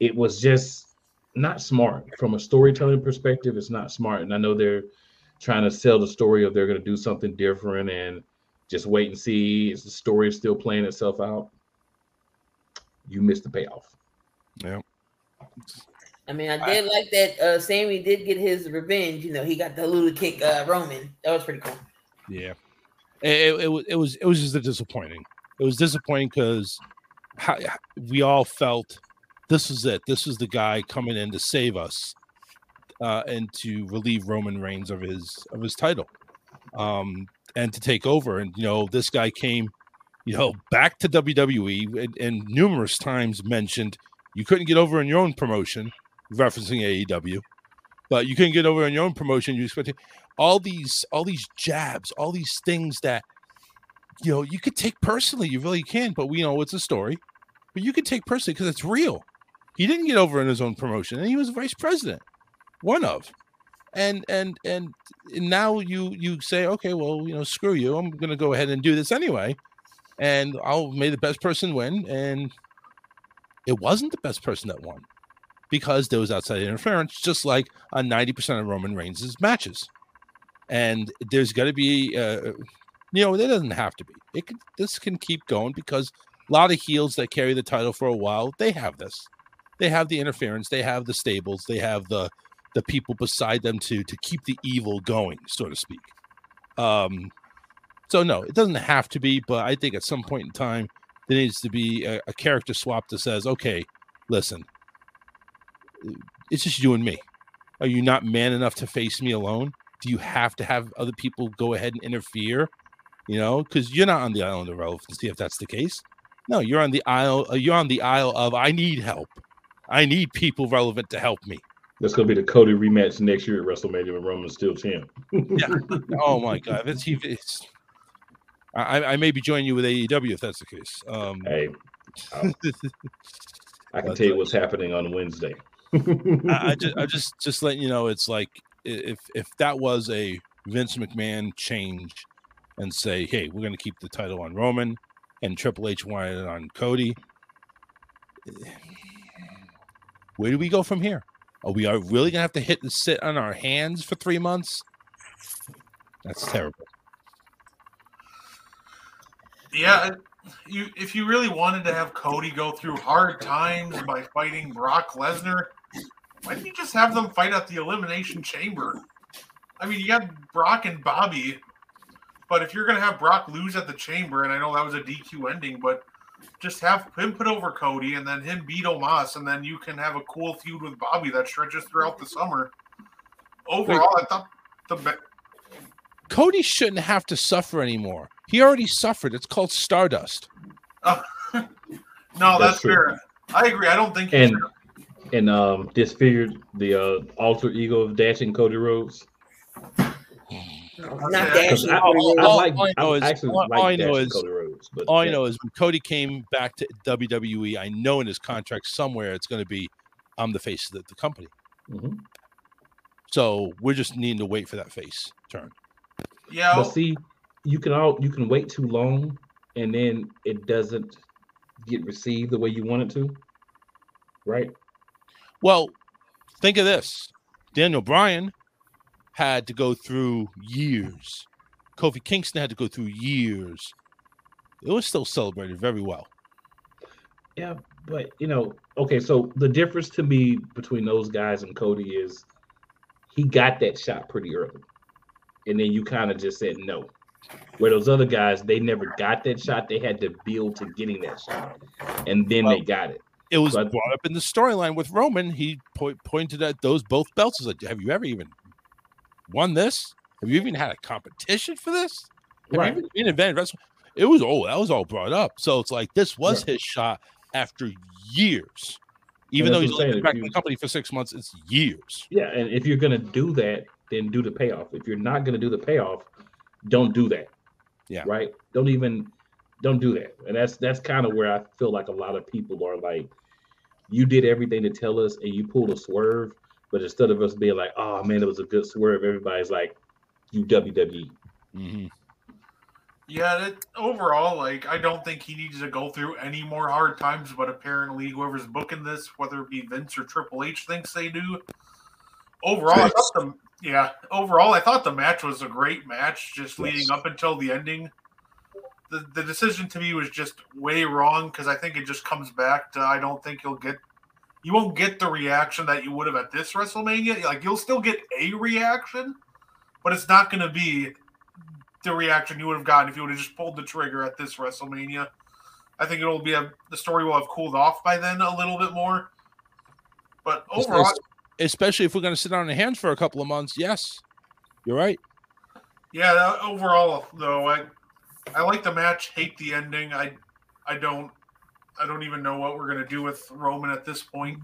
It was just not smart from a storytelling perspective. It's not smart. And I know they're trying to sell the story of they're going to do something different and just wait and see. Is the story still playing itself out? You missed the payoff. Yeah. I mean, I did I, like that. Uh, Sami did get his revenge. You know, he got the little kick uh, Roman. That was pretty cool. Yeah, it, it, it was it was it was just disappointing. It was disappointing because we all felt this is it. This is the guy coming in to save us uh, and to relieve Roman Reigns of his of his title, um, and to take over. And you know, this guy came, you know, back to WWE and, and numerous times mentioned you couldn't get over in your own promotion referencing AEW, but you couldn't get over in your own promotion. You expect all these all these jabs, all these things that you know you could take personally. You really can, but we know it's a story. But you could take personally because it's real. He didn't get over in his own promotion, and he was vice president, one of. And and and now you you say, okay, well, you know, screw you. I'm going to go ahead and do this anyway, and I'll make the best person win. And it wasn't the best person that won because there was outside interference, just like on 90% of Roman Reigns' matches. And there's got to be, uh, you know, there doesn't have to be. It could, this can keep going because a lot of heels that carry the title for a while, they have this. They have the interference, they have the stables, they have the the people beside them to to keep the evil going, so to speak. Um, so no, it doesn't have to be, but I think at some point in time there needs to be a, a character swap that says, okay, listen, it's just you and me. Are you not man enough to face me alone? Do you have to have other people go ahead and interfere? You know, because you're not on the island of relevancy if that's the case. No, you're on the aisle. You're on the aisle of I need help. I need people relevant to help me. That's gonna be the Cody rematch next year at WrestleMania when Roman's still champ. yeah. <laughs> Oh my God, it's, it's I, I may be joining you with AEW if that's the case. Um, hey, <laughs> I can tell you what's happening on Wednesday. I, I, <laughs> just, I just, just letting you know, it's like if if that was a Vince McMahon change, and say, hey, we're going to keep the title on Roman, and Triple H wanted it on Cody. Where do we go from here? Are we are really gonna have to hit and sit on our hands for three months? That's terrible. Yeah, you if you really wanted to have Cody go through hard times by fighting Brock Lesnar, why didn't you just have them fight at the Elimination Chamber? I mean, you got Brock and Bobby, but if you're to have Brock lose at the Chamber, and I know that was a DQ ending, but just have him put over Cody and then him beat Omos, and then you can have a cool feud with Bobby that stretches throughout the summer. Overall, I thought the Cody shouldn't have to suffer anymore. He already suffered. It's called Stardust. Uh, <laughs> no, that's, that's fair. I agree. I don't think and and um disfigured the uh alter ego of dashing Cody Rhodes. Not dashing. I, I, I, like, all I know is, actually all, like all I know is Cody but all yeah. I know is when Cody came back to WWE, I know in his contract somewhere it's going to be, I'm the face of the, the company. Mm-hmm. So we're just needing to wait for that face turn. Yeah. But see, you can all you can wait too long and then it doesn't get received the way you want it to. Right? Well, think of this. Daniel Bryan had to go through years. Kofi Kingston had to go through years. It was still celebrated very well. Yeah, but you know, okay, so the difference to me between those guys and Cody is he got that shot pretty early and then you kind of just said no. Where those other guys, they never got that shot. They had to build to getting that shot, and then well, they got it. It was brought up in the storyline with Roman. He po- pointed at those both belts. Like, have you ever even won this? Have you even had a competition for this? Have right. you even been event It was oh, that was all brought up. So it's like this was his shot after years. Even though he's been back in the company for six months, it's years. Yeah, and if you're gonna do that, then do the payoff. If you're not going to do the payoff, don't do that. Yeah. Right. Don't even don't do that. And that's that's kind of where I feel like a lot of people are like, you did everything to tell us, and you pulled a swerve. But instead of us being like, oh man, it was a good swerve, everybody's like, you WWE. Mm-hmm. Yeah, that, overall, like I don't think he needs to go through any more hard times. But apparently, whoever's booking this, whether it be Vince or Triple H, thinks they do. Overall, I thought the yeah, overall, I thought the match was a great match, just leading up until the ending. The, the decision to me was just way wrong because I think it just comes back to I don't think you'll get you won't get the reaction that you would have at this WrestleMania. Like you'll still get a reaction, but it's not going to be the reaction you would have gotten if you would have just pulled the trigger at this WrestleMania. I think it'll be a the story will have cooled off by then a little bit more. But overall, especially if we're going to sit on our hands for a couple of months. Yes, you're right. Yeah, overall though, I I like the match. Hate the ending. I I don't I don't even know what we're going to do with Roman at this point.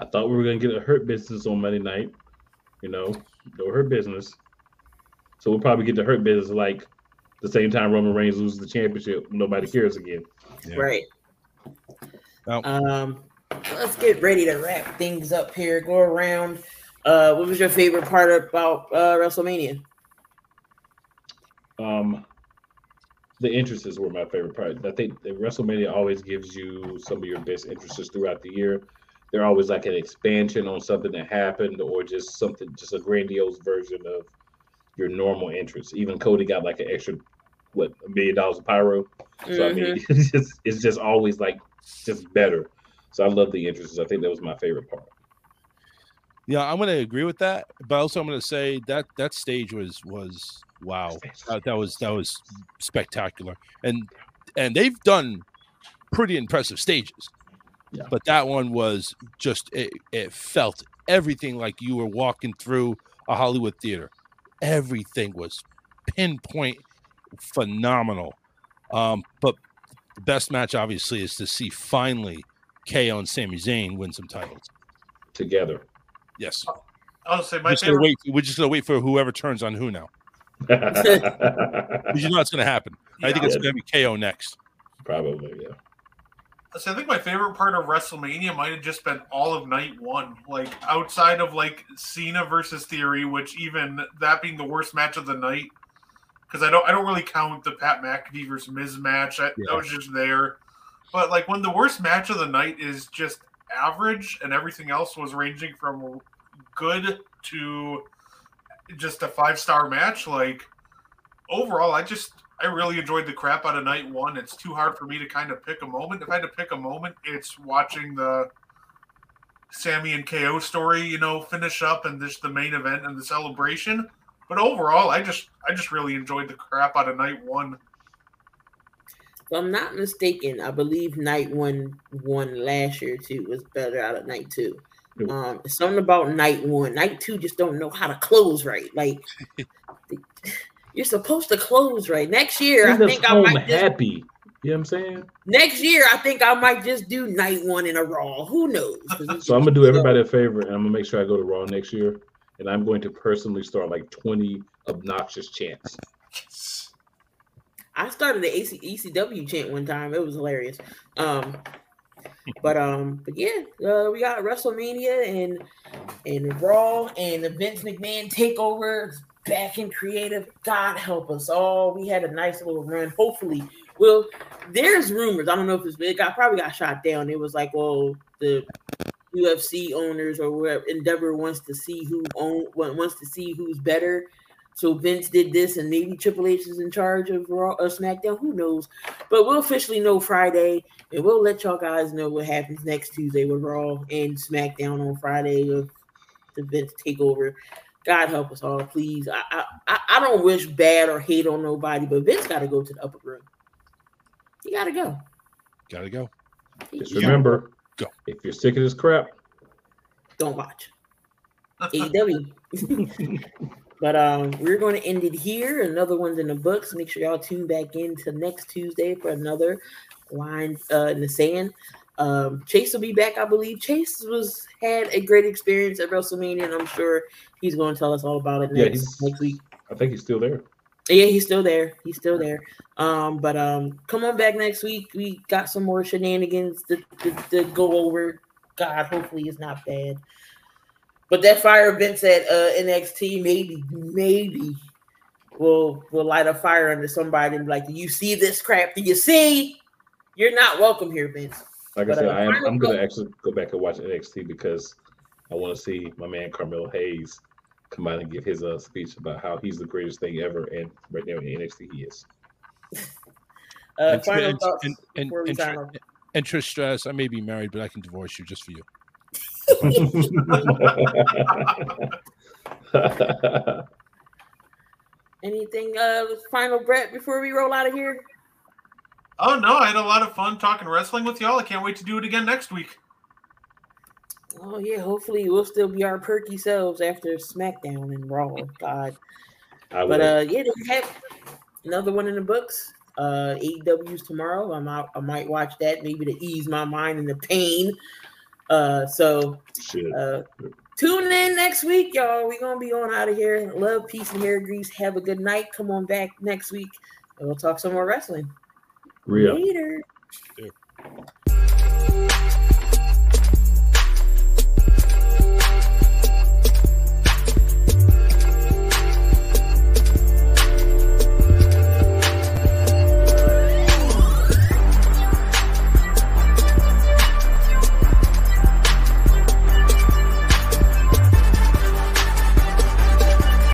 I thought we were going to get a hurt business on Monday night. You know, no hurt business. So we'll probably get the hurt business like the same time Roman Reigns loses the championship. Nobody cares again. Yeah. Right. Well, um, let's get ready to wrap things up here. Go around. Uh, what was your favorite part about uh, WrestleMania? Um, the entrances were my favorite part. I think the WrestleMania always gives you some of your best entrances throughout the year. They're always like an expansion on something that happened, or just something, just a grandiose version of your normal interest. Even Cody got like an extra, what, a million dollars of pyro. So mm-hmm. I mean, mm-hmm. <laughs> it's just it's just always like just better. So I love the entrances. I think that was my favorite part. Yeah, I'm going to agree with that, but also I'm going to say that that stage was was wow. That, that was that was spectacular, and and they've done pretty impressive stages. Yeah. But that one was just it, it felt everything like you were walking through a Hollywood theater. Everything was pinpoint phenomenal. Um, but the best match obviously is to see finally KO and Sami Zayn win some titles together. Yes. I'll say my we're just, favorite... wait, we're just gonna wait for whoever turns on who now. because you know it's gonna happen. Yeah. I think it's gonna be KO next. Probably, yeah. So I think my favorite part of WrestleMania might have just been all of night one. Like outside of like Cena versus Theory, which even that being the worst match of the night, because I don't I don't really count the Pat McAfee versus Miz match. I, yeah. That was just there. But like when the worst match of the night is just average and everything else was ranging from good to just a five star match, like overall, I just I really enjoyed the crap out of night one. It's too hard for me to kind of pick a moment. If I had to pick a moment, it's watching the Sami and KO story, you know, finish up and this the main event and the celebration. But overall, I just I just really enjoyed the crap out of night one. If I'm not mistaken, I believe night one one last year too was better out of night two. Um, something about night one, night two just don't know how to close right. Like <laughs> you're supposed to close right. Next year, I think I might just, happy. You know what I'm saying? Next year, I think I might just do night one in a Raw. Who knows? <laughs> so I'm gonna do everybody a favor, and I'm gonna make sure I go to Raw next year, and I'm going to personally start like 20 obnoxious chants. I started the AC, ECW chant one time. It was hilarious. Um, but um, but yeah, uh, we got WrestleMania and and Raw and the Vince McMahon takeover back in creative. God help us all. We had a nice little run. Hopefully, well, there's rumors. I don't know if it's it got probably got shot down. It was like, well, the UFC owners or whoever Endeavor wants to see who own wants to see who's better. So Vince did this, and maybe Triple H is in charge of Raw or SmackDown. Who knows? But we'll officially know Friday, and we'll let y'all guys know what happens next Tuesday with Raw and SmackDown on Friday of the Vince takeover. God help us all, please. I I, I don't wish bad or hate on nobody, but Vince got to go to the upper room. He got to go. Got to go. Just remember, go. If you're sick of this crap, don't watch. AEW. <laughs> but um, we're going to end it here. Another one's in the books. Make sure y'all tune back in to next Tuesday for another line uh, in the sand. Um, Chase will be back, I believe. Chase was had a great experience at WrestleMania, and I'm sure he's going to tell us all about it next, yeah, next week. I think he's still there. Yeah, he's still there. He's still there. Um, but um, come on back next week. We got some more shenanigans to, to, to go over. God, hopefully it's not bad. But that fire event at uh, NXT, maybe, maybe will will light a fire under somebody and be like, "Do you see this crap? Do you see? You're not welcome here, Vince." Like but, I said, uh, I am, I'm going to actually go back and watch NXT because I want to see my man Carmelo Hayes come out and give his uh, speech about how he's the greatest thing ever, and right now in NXT he is. <laughs> uh, and, final and, thoughts and, and, and, and, and Trish Stratus, I may be married, but I can divorce you just for you. <laughs> Anything uh final Brett before we roll out of here? Oh no, I had a lot of fun talking wrestling with y'all. I can't wait to do it again next week. Oh yeah, hopefully we'll still be our perky selves after SmackDown and Raw. God. but uh yeah, they have another one in the books. Uh AEW's tomorrow. I'm out, I might watch that maybe to ease my mind and the pain. Uh so uh tune in next week, y'all. We're gonna be on out of here. Love, peace, and hair grease. Have a good night. Come on back next week and we'll talk some more wrestling. Real. Later. Yeah.